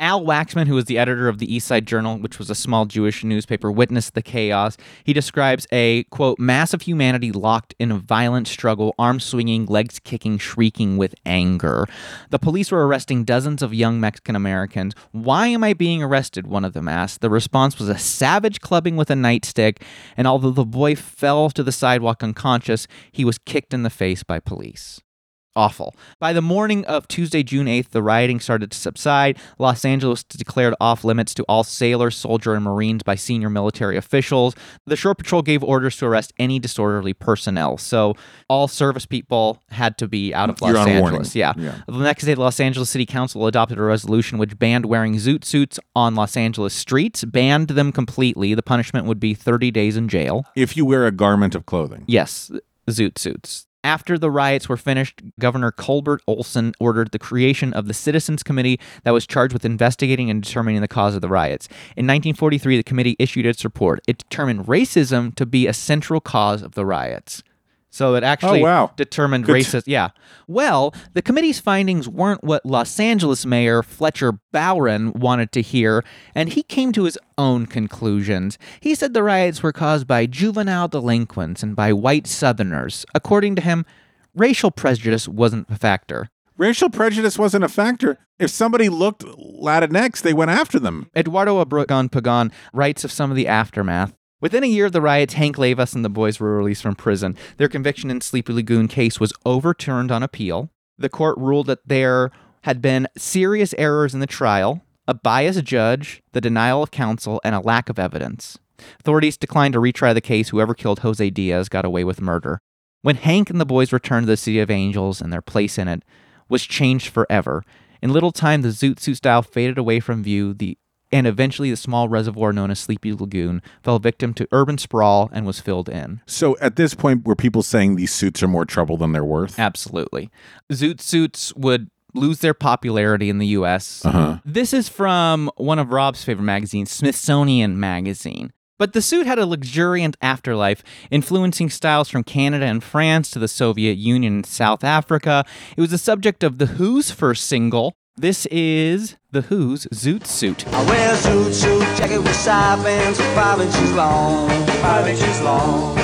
Al Waxman, who was the editor of the East Side Journal, which was a small Jewish newspaper, witnessed the chaos. He describes a quote mass of humanity locked in a violent struggle, arms swinging, legs kicking, shrieking with anger. The police were arresting dozens of young Mexican Americans. Why am I being arrested? One of them asked. The response was a savage clubbing with a nightstick, and although the boy fell to the sidewalk unconscious, he was kicked in the face by police awful. By the morning of Tuesday, June 8th, the rioting started to subside. Los Angeles declared off limits to all sailors, soldier, and Marines by senior military officials. The Shore Patrol gave orders to arrest any disorderly personnel. So all service people had to be out of Los You're Angeles. Yeah. Yeah. The next day, the Los Angeles City Council adopted a resolution which banned wearing zoot suits on Los Angeles streets, banned them completely. The punishment would be 30 days in jail. If you wear a garment of clothing. Yes, zoot suits. After the riots were finished, Governor Culbert Olson ordered the creation of the Citizens Committee that was charged with investigating and determining the cause of the riots. In 1943, the committee issued its report. It determined racism to be a central cause of the riots. So it actually Oh, wow. determined Good. racist. Yeah. Well, the committee's findings weren't what Los Angeles Mayor Fletcher Bowron wanted to hear, and he came to his own conclusions. He said the riots were caused by juvenile delinquents and by white Southerners. According to him, racial prejudice wasn't a factor. Racial prejudice wasn't a factor. If somebody looked Latinx, they went after them. Eduardo Obregon Pagan writes of some of the aftermath. Within a year of the riots, Hank Leyvas and the boys were released from prison. Their conviction in Sleepy Lagoon case was overturned on appeal. The court ruled that there had been serious errors in the trial, a biased judge, the denial of counsel, and a lack of evidence. Authorities declined to retry the case. Whoever killed Jose Diaz got away with murder. When Hank and the boys returned to the City of Angels and their place in it was changed forever. In little time, the Zoot Suit style faded away from view. The and eventually the small reservoir known as Sleepy Lagoon fell victim to urban sprawl and was filled in. So at this point, were people saying these suits are more trouble than they're worth? Absolutely. Zoot suits would lose their popularity in the US. Uh-huh. This is from one of Rob's favorite magazines, Smithsonian Magazine. But the suit had a luxuriant afterlife, influencing styles from Canada and France to the Soviet Union and South Africa. It was the subject of The Who's first single. This is The Who's Zoot Suit. I wear a suit suit jacket with side bands five inches long, five inches long.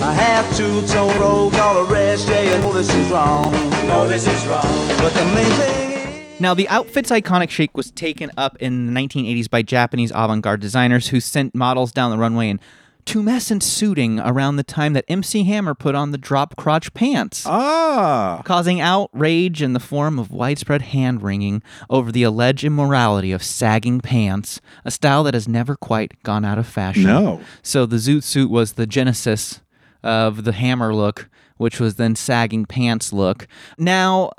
I have two-tone robe, all the rest, yeah, you know this is wrong. No, this is wrong. But the main thing Now, the outfit's iconic shape was taken up in the 1980s by Japanese avant garde designers who sent models down the runway in tumescent suiting around the time that MC Hammer put on the drop crotch pants. Ah. causing outrage in the form of widespread hand wringing over the alleged immorality of sagging pants, a style that has never quite gone out of fashion. No. So the zoot suit was the genesis of the hammer look, which was then sagging pants look. Now,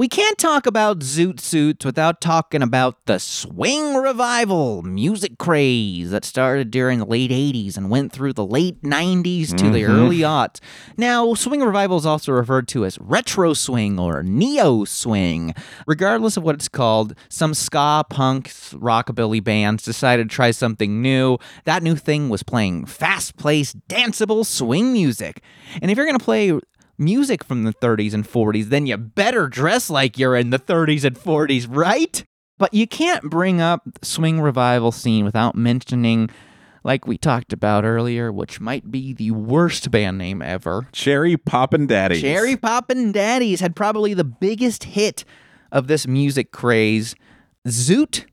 We can't talk about Zoot Suits without talking about the swing revival music craze that started during the late 80s and went through the late 90s to the mm-hmm. early aughts. Now, swing revival is also referred to as retro swing or neo swing. Regardless of what it's called, some ska, punk, rockabilly bands decided to try something new. That new thing was playing fast paced, danceable swing music. And if you're going to play music from the 30s and 40s, then you better dress like you're in the 30s and 40s, right? But you can't bring up the swing revival scene without mentioning, like we talked about earlier, which might be the worst band name ever. Cherry Poppin' Daddies. Cherry Poppin' Daddies had probably the biggest hit of this music craze Zoot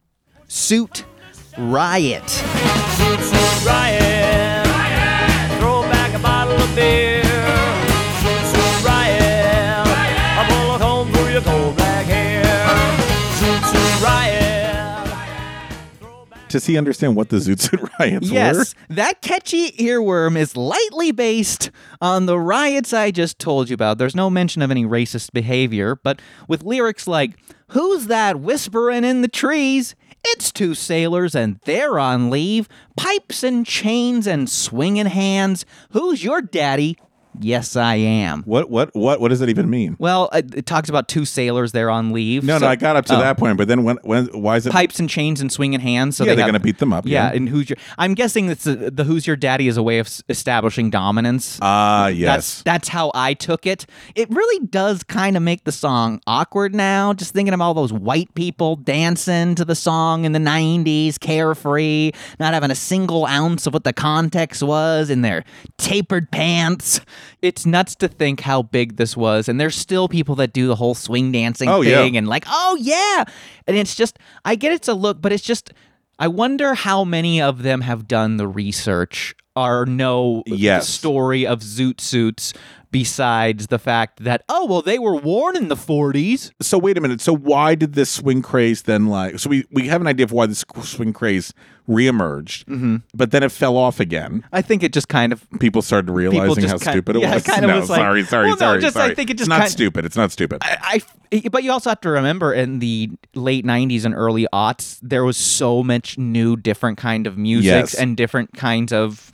Suit Riot. Does he understand what the Zoot Suit Riots were? Yes, that catchy earworm is lightly based on the riots I just told you about. There's no mention of any racist behavior, but with lyrics like, Who's that whispering in the trees? It's two sailors and they're on leave. Pipes and chains and swinging hands. Who's your daddy? Yes, I am. What what what what does that even mean? Well, it, it talks about two sailors. They're on leave. No, so- no, I got up to Oh. that point, but then when when why is it pipes and chains and swinging hands. So Yeah, they they're gonna beat them up, Yeah, yeah. and who's your? I'm guessing that's the, the who's your daddy is a way of s- establishing dominance. Ah, That's yes. that's how I took it. It really does kind of make the song awkward now. Just thinking of all those white people dancing to the song in the '90s, carefree, not having a single ounce of what the context was in their tapered pants. It's nuts to think how big this was, and there's still people that do the whole swing dancing Oh, yeah. thing and like, oh yeah, and it's just I get it's a look, but it's just. I wonder how many of them have done the research or know Yes. the story of zoot suits besides the fact that oh well they were worn in the 40s so wait a minute. So why did this swing craze then like? So we we have an idea of why this swing craze reemerged, Mm-hmm. but then it fell off again. i think it just kind of People started realizing just how kind- stupid it yeah, was. kinda no, was like- sorry, sorry, well, no, sorry, just I think it just it's not kind- stupid. It's not stupid. I, I- but you also have to remember in the late 90s and early aughts there was so much new different kind of music Yes. and different kinds of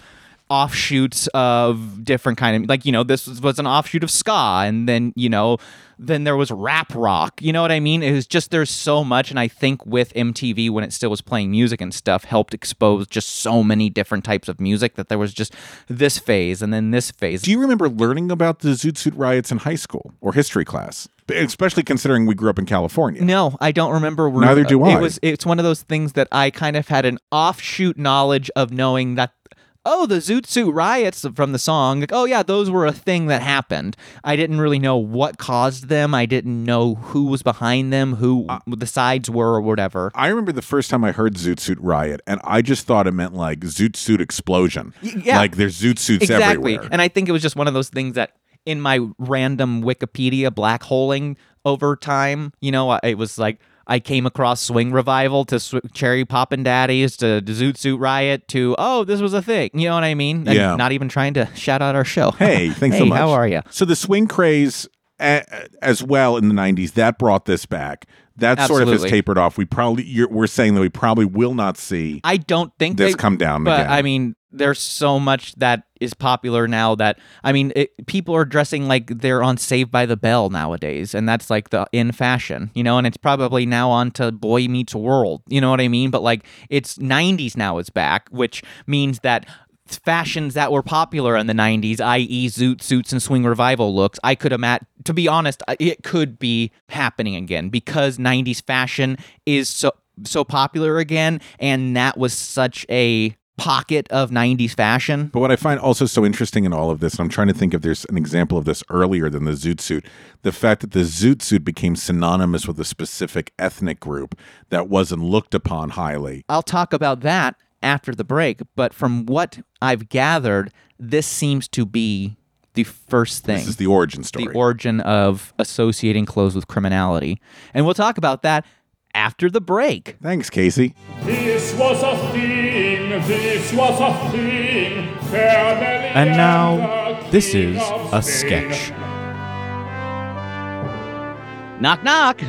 offshoots of different kind of like you know this was, was an offshoot of ska and then you know then there was rap rock you know what i mean it was just there's so much and i think with mtv when it still was playing music and stuff helped expose just so many different types of music that there was just this phase and then this phase Do you remember learning about the Zoot Suit riots in high school or history class? Especially considering we grew up in California. No, I don't remember. Neither do I. It was. It's one of those things that I kind of had an offshoot knowledge of knowing that. Oh, the Zoot Suit riots from the song. Like, oh yeah, those were a thing that happened. I didn't really know what caused them. I didn't know who was behind them, who Uh, the sides were, or whatever. I remember the first time I heard Zoot Suit Riot, and I just thought it meant like Zoot Suit Explosion. yeah. Like there's Zoot Suits exactly. everywhere. And I think it was just one of those things that in my random Wikipedia black holing over time, you know, it was like I came across Swing Revival to sw- Cherry Poppin' Daddies to Zoot Suit Riot to oh this was a thing. You know what I mean? And Yeah. Not even trying to shout out our show. Hey, [laughs] thanks so much. How are you? So the swing craze a, as well in the 90s, that brought this back. That sort of has tapered off. We probably you're, we're saying that we probably will not see I don't think this they, come down But again. I mean, there's so much that is popular now that I mean, it, people are dressing like they're on Saved by the Bell nowadays, and that's like the in fashion, you know. And it's probably now on to Boy Meets World, you know what I mean? But like, it's '90s now is back, which means that fashions that were popular in the 90s i.e. zoot suits and swing revival looks i could imagine to be honest it could be happening again because 90s fashion is so so popular again and that was such a pocket of 90s fashion But what I find also so interesting in all of this, and I'm trying to think if there's an example of this earlier than the zoot suit, the fact that the zoot suit became synonymous with a specific ethnic group that wasn't looked upon highly. I'll talk about that after the break, but from what I've gathered, this seems to be the first thing. This is the origin story. the origin of associating clothes with criminality. And we'll talk about that after the break. Thanks, Casey. This was a thing, this was a thing. And now, this is a sketch. Knock, knock.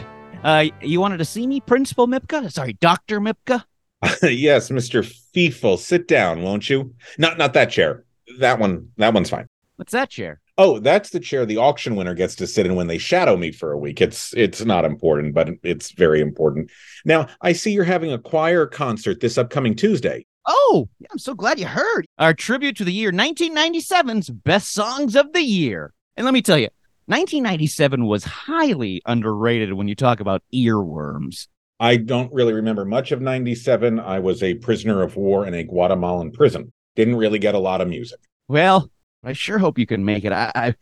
Uh, you wanted to see me, Principal Mipka? Sorry, Dr. Mipka? [laughs] yes, Mr. Feeful, sit down, won't you? Not not that chair. That one that one's fine. What's that chair? Oh, that's the chair the auction winner gets to sit in when they shadow me for a week. It's it's not important, but it's very important. Now, I see you're having a choir concert this upcoming Tuesday. Oh, yeah, I'm so glad you heard. Our tribute to the year 1997's best songs of the year. And let me tell you, 1997 was highly underrated when you talk about earworms. I don't really remember much of 97. I was a prisoner of war in a Guatemalan prison. Didn't really get a lot of music. Well, I sure hope you can make it. I, I,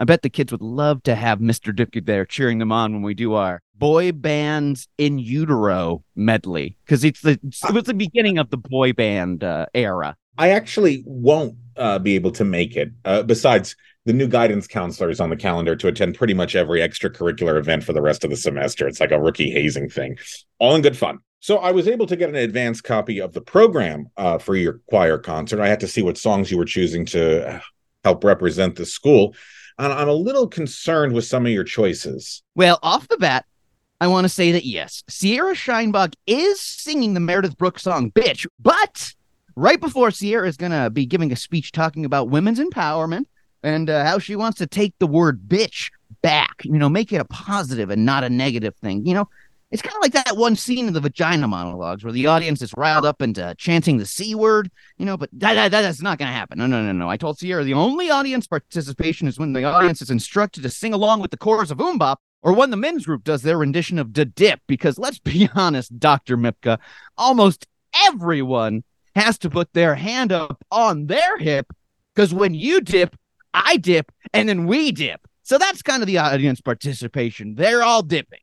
I bet the kids would love to have Mr. Dipke there cheering them on when we do our boy bands in utero medley because it's the it was the beginning of the boy band uh, era. I actually won't uh, be able to make it. Uh, besides, the new guidance counselor is on the calendar to attend pretty much every extracurricular event for the rest of the semester. It's like a rookie hazing thing, all in good fun. So I was able to get an advance copy of the program uh, for your choir concert. I had to see what songs you were choosing to help represent the school. And I'm a little concerned with some of your choices. Well, off the bat, I want to say that yes, Sierra Scheinbach is singing the Meredith Brooks song "Bitch," but right before Sierra is going to be giving a speech talking about women's empowerment and uh, how she wants to take the word "bitch" back, you know, make it a positive and not a negative thing. You know, it's kind of like that one scene in the vagina monologues where the audience is riled up into chanting the c word, you know. But that, that that's not going to happen. No, no, no, no. I told Sierra the only audience participation is when the audience is instructed to sing along with the chorus of MMMBop or when the men's group does their rendition of Da Dip, because let's be [laughs] honest, Dr. Mipka, almost everyone has to put their hand up on their hip because when you dip, I dip, and then we dip. So that's kind of the audience participation. They're all dipping.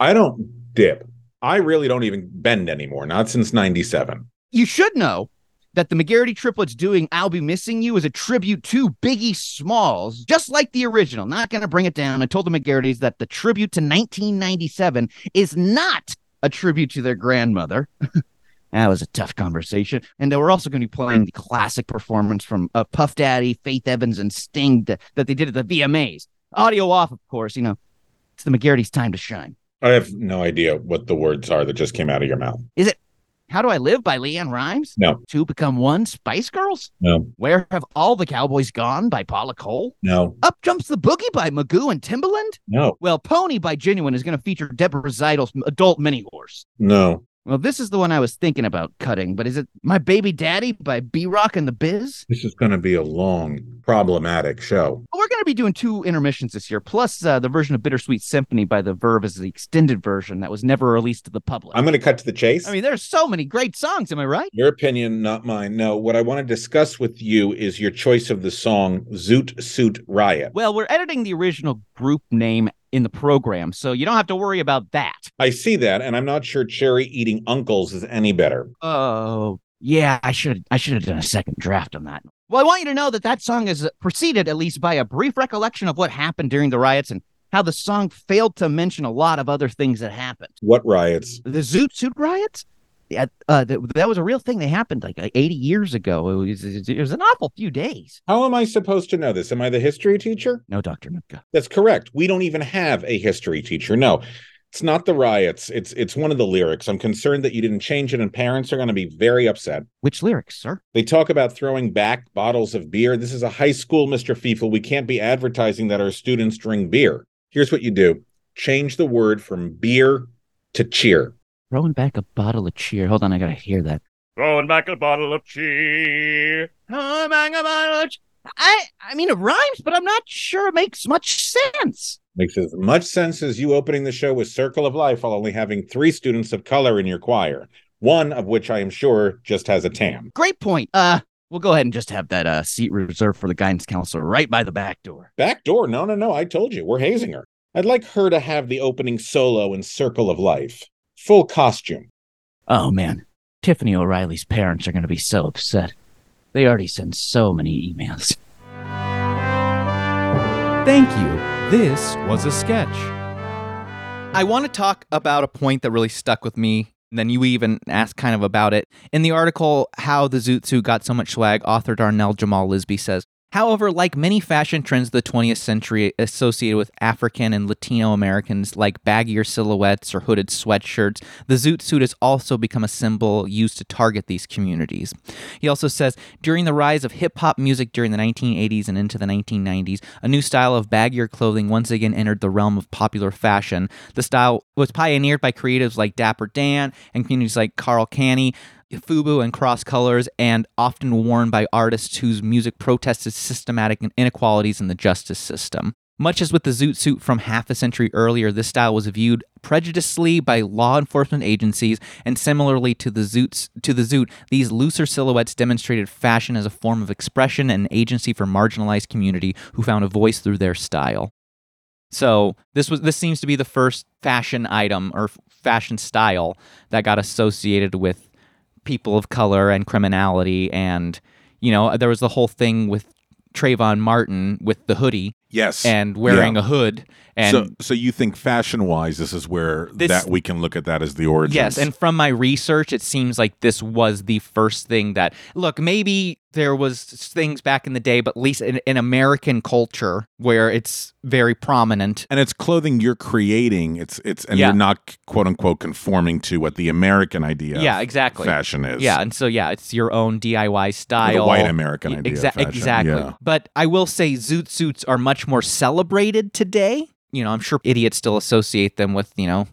I don't dip. I really don't even bend anymore, not since 97. You should know that the McGarity triplets doing I'll Be Missing You is a tribute to Biggie Smalls, just like the original. Not going to bring it down. I told the McGarritys that the tribute to 1997 is not a tribute to their grandmother. [laughs] that was a tough conversation. And we're also going to be playing the classic performance from uh, Puff Daddy, Faith Evans, and Sting that, they did at the VMAs. Audio off, of course. You know, it's the McGarrity's time to shine. I have no idea what the words are that just came out of your mouth. Is it How Do I Live by LeAnn Rimes? No. Two Become One, Spice Girls? No, Where Have All the Cowboys Gone by Paula Cole? no, Up Jumps the Boogie by Magoo and Timbaland? no, Well, Pony by Ginuwine is going to feature Deborah Zeidel's adult mini horse. no. Well, this is the one I was thinking about cutting, but is it My Baby Daddy by B Rock and the Biz? This is going to be a long, problematic show. We're going to be doing two intermissions this year, plus uh, the version of Bittersweet Symphony by The Verve is the extended version that was never released to the public. I'm going to cut to the chase. I mean, there's so many great songs, am I right? your opinion, not mine. No, what I want to discuss with you is your choice of the song Zoot Suit Riot. Well, we're editing the original group name in the program, so you don't have to worry about that. I see that, and I'm not sure Cherry Eating Uncles is any better. Oh, yeah, I should I should have done a second draft on that. Well, I want you to know that that song is uh, preceded at least by a brief recollection of what happened during the riots and how the song failed to mention a lot of other things that happened. What riots? The Zoot Suit riots? Yeah, uh, th- that was a real thing. that happened like 80 years ago. It was, it was an awful few days. How am I supposed to know this? Am I the history teacher? No, Dr. Mipka. That's correct. We don't even have a history teacher. No, it's not the riots. It's it's one of the lyrics. I'm concerned that you didn't change it, and parents are going to be very upset. Which lyrics, sir? They talk about throwing back bottles of beer. This is a high school, Mr. Feefel. We can't be advertising that our students drink beer. Here's what you do change the word from beer to cheer. Throwing back a bottle of cheer. Hold on, I gotta hear that. Throwing back a bottle of cheer. Throwing back a bottle of ch- I I mean it rhymes, but I'm not sure it makes much sense. Makes as much sense as you opening the show with Circle of Life while only having three students of color in your choir, one of which I am sure just has a TAM. Great point. Uh, we'll go ahead and just have that uh seat reserved for the guidance counselor right by the back door. Back door? No, no, no. I told you. We're hazing her. I'd like her to have the opening solo in Circle of Life. Full costume. Oh man, Tiffany O'Reilly's parents are gonna be so upset. They already send so many emails. Thank you. This was a sketch. I want to talk about a point that really stuck with me. And then you even asked kind of about it. In the article, How the Zoot Suit Got So Much Swag, author Darnell Jamal Lisby says, However, like many fashion trends of the 20th century associated with African and Latino Americans, like baggier silhouettes or hooded sweatshirts, the zoot suit has also become a symbol used to target these communities. He also says during the rise of hip hop music during the 1980s and into the 1990s, a new style of baggier clothing once again entered the realm of popular fashion. The style was pioneered by creatives like Dapper Dan and communities like Karl Kani. FUBU and cross colors, and often worn by artists whose music protested systematic inequalities in the justice system. Much as with the zoot suit from half a century earlier, this style was viewed prejudicially by law enforcement agencies, and similarly to the zoots to the zoot, these looser silhouettes demonstrated fashion as a form of expression and agency for marginalized community who found a voice through their style. So this was this seems to be the first fashion item or fashion style that got associated with people of color and criminality and you know there was the whole thing with Trayvon Martin with the hoodie Yes. and wearing Yeah. a hood and so, so you think fashion wise, this is where This- that we can look at that as the origin. Yes, and from my research, it seems like this was the first thing that look. Maybe there was things back in the day, but at least in, in American culture where it's very prominent. and it's clothing you're creating. It's it's and Yeah. you're not quote unquote conforming to what the American idea. Yeah, of exactly. Fashion is. Yeah, and so yeah, it's your own DIY style. white American idea exa- Exactly. yeah. But I will say zoot suits are much more celebrated today. You know, I'm sure idiots still associate them with, you know,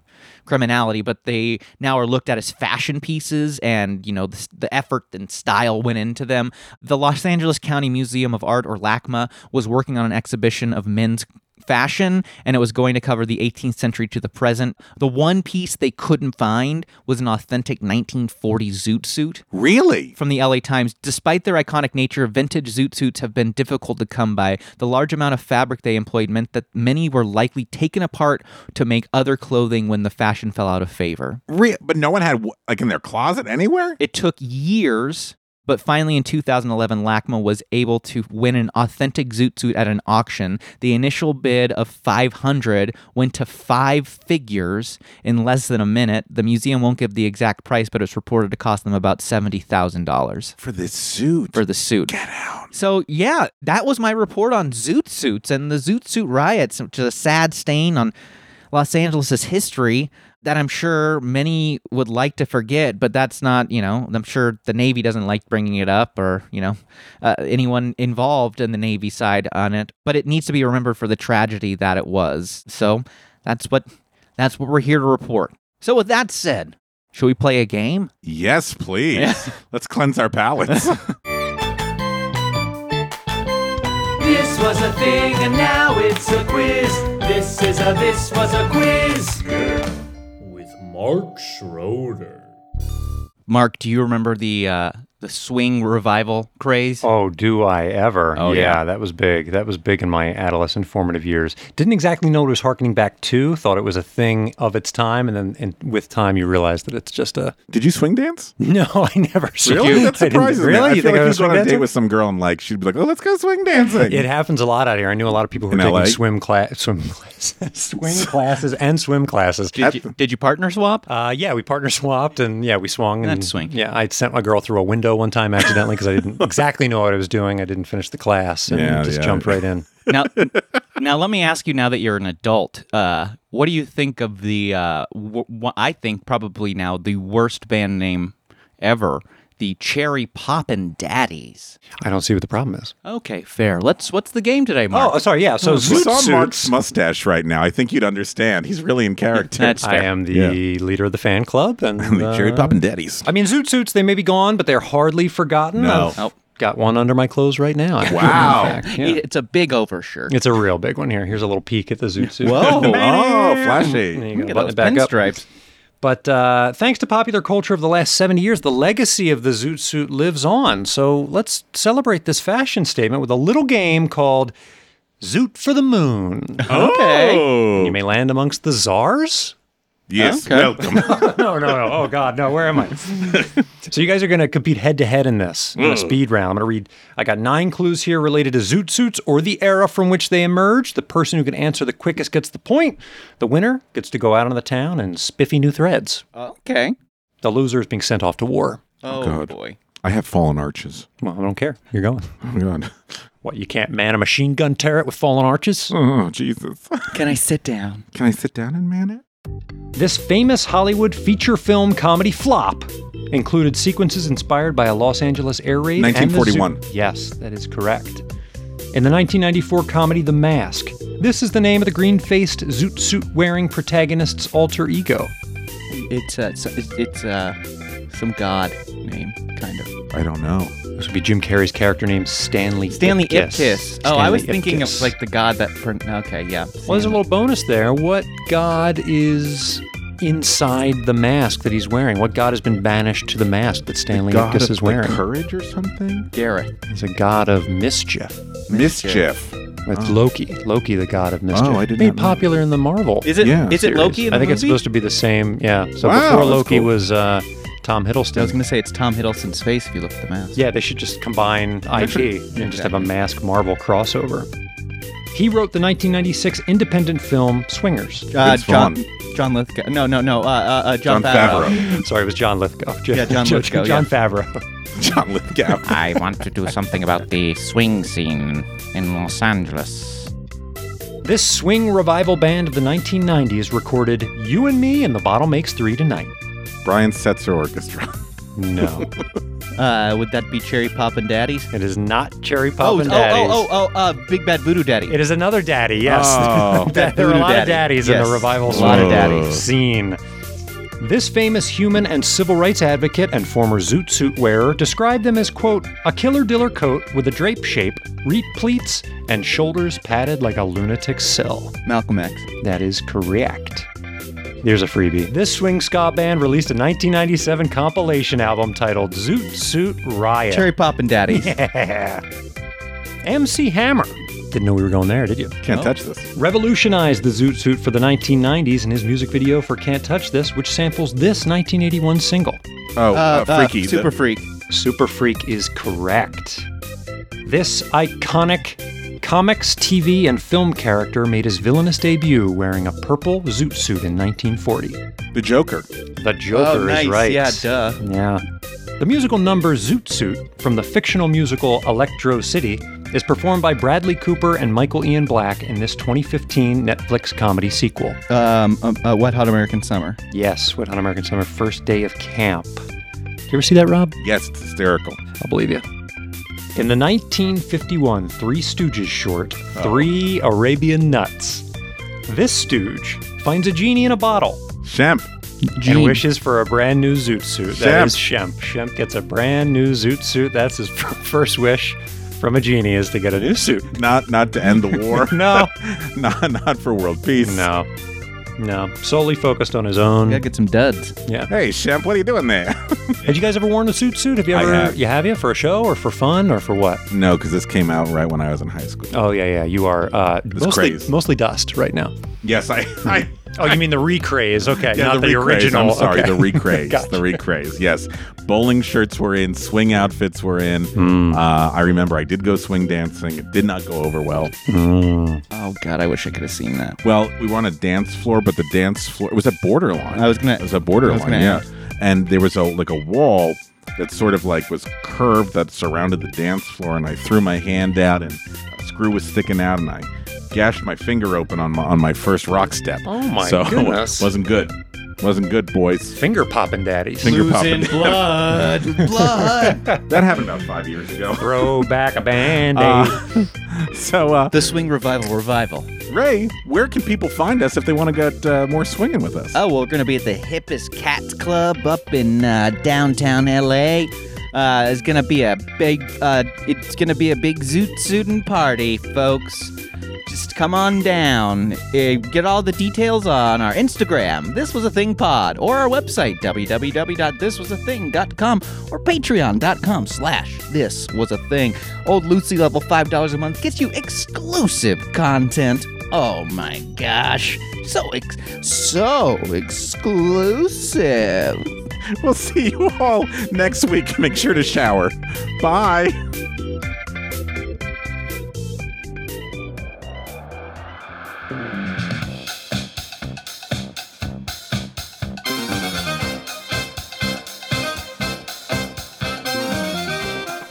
criminality, but they now are looked at as fashion pieces and, you know, the, the effort and style went into them. The Los Angeles County Museum of Art, or LACMA, was working on an exhibition of men's fashion and it was going to cover the 18th century to the present. The one piece they couldn't find was an authentic 1940 zoot suit Really? from the LA Times. Despite their iconic nature, vintage zoot suits have been difficult to come by. The large amount of fabric they employed meant that many were likely taken apart to make other clothing when the fashion fell out of favor. Re- but no one had like in their closet anywhere. It took years, but finally in 2011, LACMA was able to win an authentic zoot suit at an auction. The initial bid of 500 went to five figures in less than a minute. The museum won't give the exact price, but it's reported to cost them about $70,000 for the suit. for the suit. Get out. So yeah, that was my report on zoot suits and the zoot suit riots, which is a sad stain on Los Angeles' history that I'm sure many would like to forget, but that's not, you know, I'm sure the Navy doesn't like bringing it up or, you know, uh, anyone involved in the Navy side on it, but it needs to be remembered for the tragedy that it was. So that's what that's what we're here to report. So with that said, should we play a game? yes, please. [laughs] Let's cleanse our palates. [laughs] This was a thing and now it's a quiz. This is a this was a quiz. Mark Schroeder. Mark, do you remember the uh, the swing revival craze? Oh, do I ever? Oh, yeah. that was big. That was big in my adolescent formative years. Didn't exactly know what it was harkening back to. Thought it was a thing of its time, and then and with time you realize that it's just a. Did you swing dance? [laughs] No, I never. Really? That I surprises me. Really? I you feel think I like was you'd go on swing a date with some girl and like she'd be like, "Oh, let's go swing dancing." It happens a lot out here. I knew a lot of people who were In taking LA? swim class, swim classes, [laughs] swing [laughs] classes, and swim classes. Did you, did you partner swap? Uh, yeah, we partner swapped and yeah, we swung. And, That's swanky. Yeah, I sent my girl through a window one time accidentally because I didn't [laughs] exactly know what I was doing. I didn't finish the class and Yeah, just yeah. jumped right in. [laughs] now, [laughs] now let me ask you. Now that you're an adult, uh, what do you think of the? Uh, w- w- I think probably now the worst band name ever, the Cherry Poppin' Daddies. I don't see what the problem is. Okay, fair. Let's. What's the game today, Mark? Oh, sorry. Yeah. So If you zoot saw suits. Mark's mustache right now, I think you'd understand. He's really in character. That's I am the leader of the fan club, and [laughs] the cherry uh, poppin' daddies. I mean, zoot suits. They may be gone, but they're hardly forgotten. No. I've got one under my clothes right now. Wow. [laughs] Yeah. It's a big overshirt. It's a real big one here. Here's a little peek at the zoot suit. Oh, oh, There flashy. you Look go. at Button those it back up. But uh, thanks to popular culture of the last 70 years, the legacy of the zoot suit lives on. So let's celebrate this fashion statement with a little game called Zoot for the Moon. Okay. Oh, You may land amongst the czars. Yes. Okay. Welcome. [laughs] No, no, no. Oh, God, no. Where am I? [laughs] so you guys are going to compete head to head in this, in a mm. speed round. I'm going to read, I got nine clues here related to zoot suits or the era from which they emerged. The person who can answer the quickest gets the point. The winner gets to go out on the town and spiffy new threads. Okay. The loser is being sent off to war. Oh, oh God. boy. I have fallen arches. Well, I don't care. You're going. Oh god. What, you can't man a machine gun turret with fallen arches? Oh Jesus. Can I sit down? Can I sit down and man it? This famous Hollywood feature film comedy flop included sequences inspired by a Los Angeles air raid. and the 1941. yes, that is correct. In the 1994 comedy The Mask, this is the name of the green faced zoot suit wearing protagonist's alter ego. It's uh, it's it's, it's uh, some god name, kind of. I don't know. This would be Jim Carrey's character name, Stanley Stanley Ipkiss. Ipkiss. Oh, I was Stanley thinking of like the god that. Pr- okay, yeah. Well, there's a little bonus there. What god is inside the mask that he's wearing? What god has been banished to the mask that Stanley God Ipkiss of, is like, wearing? courage or something? Gareth. He's a god of mischief. Mischief. That's Loki. Loki, the god of mischief. Oh, I did Made not know. popular in the Marvel. Is it? Is Yeah, it series. Loki in the I think it's supposed to be the same. Yeah. So Wow, before Loki cool. was uh, Tom Hiddleston. I was gonna say it's Tom Hiddleston's face if you look at the mask. Yeah, they should just combine IP and just have a mask Marvel crossover. He wrote the 1996 independent film Swingers. Uh, John. John Lithgow. No, no, no. Uh, uh, uh, John, Jon Favreau. [laughs] Sorry, it was John Lithgow. Yeah, John [laughs] Lithgow, John yeah. Favreau. [laughs] John Lithgow. I want to do something about the swing scene in Los Angeles. This swing revival band of the 1990s recorded "You and Me" and "The Bottle Makes Three Tonight." Brian Setzer Orchestra. No, [laughs] Uh, would that be Cherry Pop and Daddies? it is not Cherry Pop Oh, Poppin' oh, Daddies. oh, oh, oh, uh, Big Bad Voodoo Daddy. It is another daddy, yes. Oh. [laughs] there are a Voodoo lot of daddy. daddies in the revival a lot of swing daddies. scene. This famous human and civil rights advocate and former zoot suit wearer described them as, quote, a killer diller coat with a drape shape, reet pleats, and shoulders padded like a lunatic's cell. Malcolm X. That is correct. Here's a freebie. This swing ska band released a 1997 compilation album titled Zoot Suit Riot. Cherry Poppin' Daddies. [laughs] Yeah. MC Hammer. Didn't know we were going there, did you? Can't touch this. Revolutionized the Zoot Suit for the 1990s in his music video for Can't Touch This, which samples this 1981 single. Oh, uh, Uh, freaky. Uh, super the- freak. Super Freak is correct. This iconic comics, TV, and film character made his villainous debut wearing a purple zoot suit in 1940. The Joker. The Joker oh, nice. is right. Yeah, duh. Yeah. The musical number Zoot Suit from the fictional musical Electro City is performed by Bradley Cooper and Michael Ian Black in this 2015 Netflix comedy sequel. Um, uh, uh, Wet Hot American Summer. Yes, Wet Hot American Summer, first day of camp. Did you ever see that, Rob? Yes, it's hysterical. I'll believe you. In the 1951 Three Stooges short, Three oh. Arabian Nuts, this stooge finds a genie in a bottle Shemp. and wishes for a brand new zoot suit. That Shemp. is Shemp. Shemp gets a brand new zoot suit. That's his [laughs] first wish from a genie is to get a new suit. Not not to end the [laughs] war. No, [laughs] not not for world peace. no, no. Solely focused on his own. Gotta get some duds. Yeah. Hey, Shemp, what are you doing there? [laughs] Had you guys ever worn a suit suit? Have you I ever? have. You have you for a show or for fun or for what? no, because this came out right when I was in high school. Oh yeah, yeah. You are uh, mostly craze. mostly dust right now. Yes, I. [laughs] I Oh, you mean the recraze? Okay, yeah, not the, recraze. original. I'm sorry, okay. the recraze. [laughs] Gotcha. The recraze. Yes, bowling shirts were in, swing outfits were in. Hmm. Uh, I remember I did go swing dancing. It did not go over well. Oh God, I wish I could have seen that. Well, we were on a dance floor, but the dance floor it was at borderline. I was gonna- It was a borderline, gonna yeah. ask. And there was a like a wall that sort of like was curved that surrounded the dance floor, and I threw my hand out, and a screw was sticking out, and I gashed my finger open on my on my first rock step. Oh, my so goodness. [laughs] wasn't good. Wasn't good, boys. Finger popping daddies. Finger popping. blood, [laughs] blood. that happened about five years ago. Throw back a band [laughs] aid. Uh, so, uh, the swing revival, revival. Ray, where can people find us if they want to get uh, more swinging with us? Oh, well, we're gonna be at the hippest cats club up in uh, downtown LA. Uh, it's gonna be a big. Uh, it's gonna be a big zoot suitin' party, folks. Just come on down. Uh, get all the details on our Instagram, This Was a Thing Pod, or our website, www.thiswasathing.com, or patreon.com slash This Was a Thing. Old Lucy level $5 a month gets you exclusive content. Oh my gosh. So, ex- so exclusive. We'll see you all next week. Make sure to shower. Bye.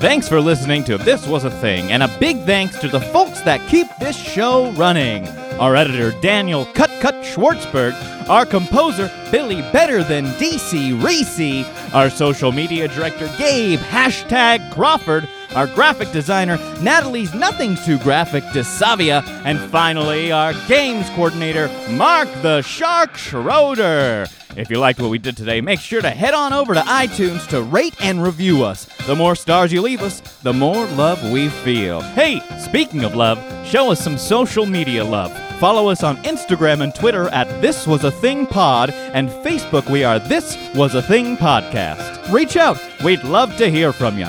Thanks for listening to This Was a Thing, and a big thanks to the folks that keep this show running. Our editor, Daniel Cut Cut Schwartzberg, our composer, Billy Better Than DC Recce, our social media director, Gabe Hashtag Crawford, our graphic designer, Natalie's Nothing Too Graphic DeSavia, and finally, our games coordinator, Mark the Shark Schroeder. If you liked what we did today, make sure to head on over to iTunes to rate and review us. The more stars you leave us, the more love we feel. Hey, speaking of love, show us some social media love. Follow us on Instagram and Twitter at This Was a Thing Pod, and Facebook we are This Was a Thing Podcast. Reach out, we'd love to hear from you.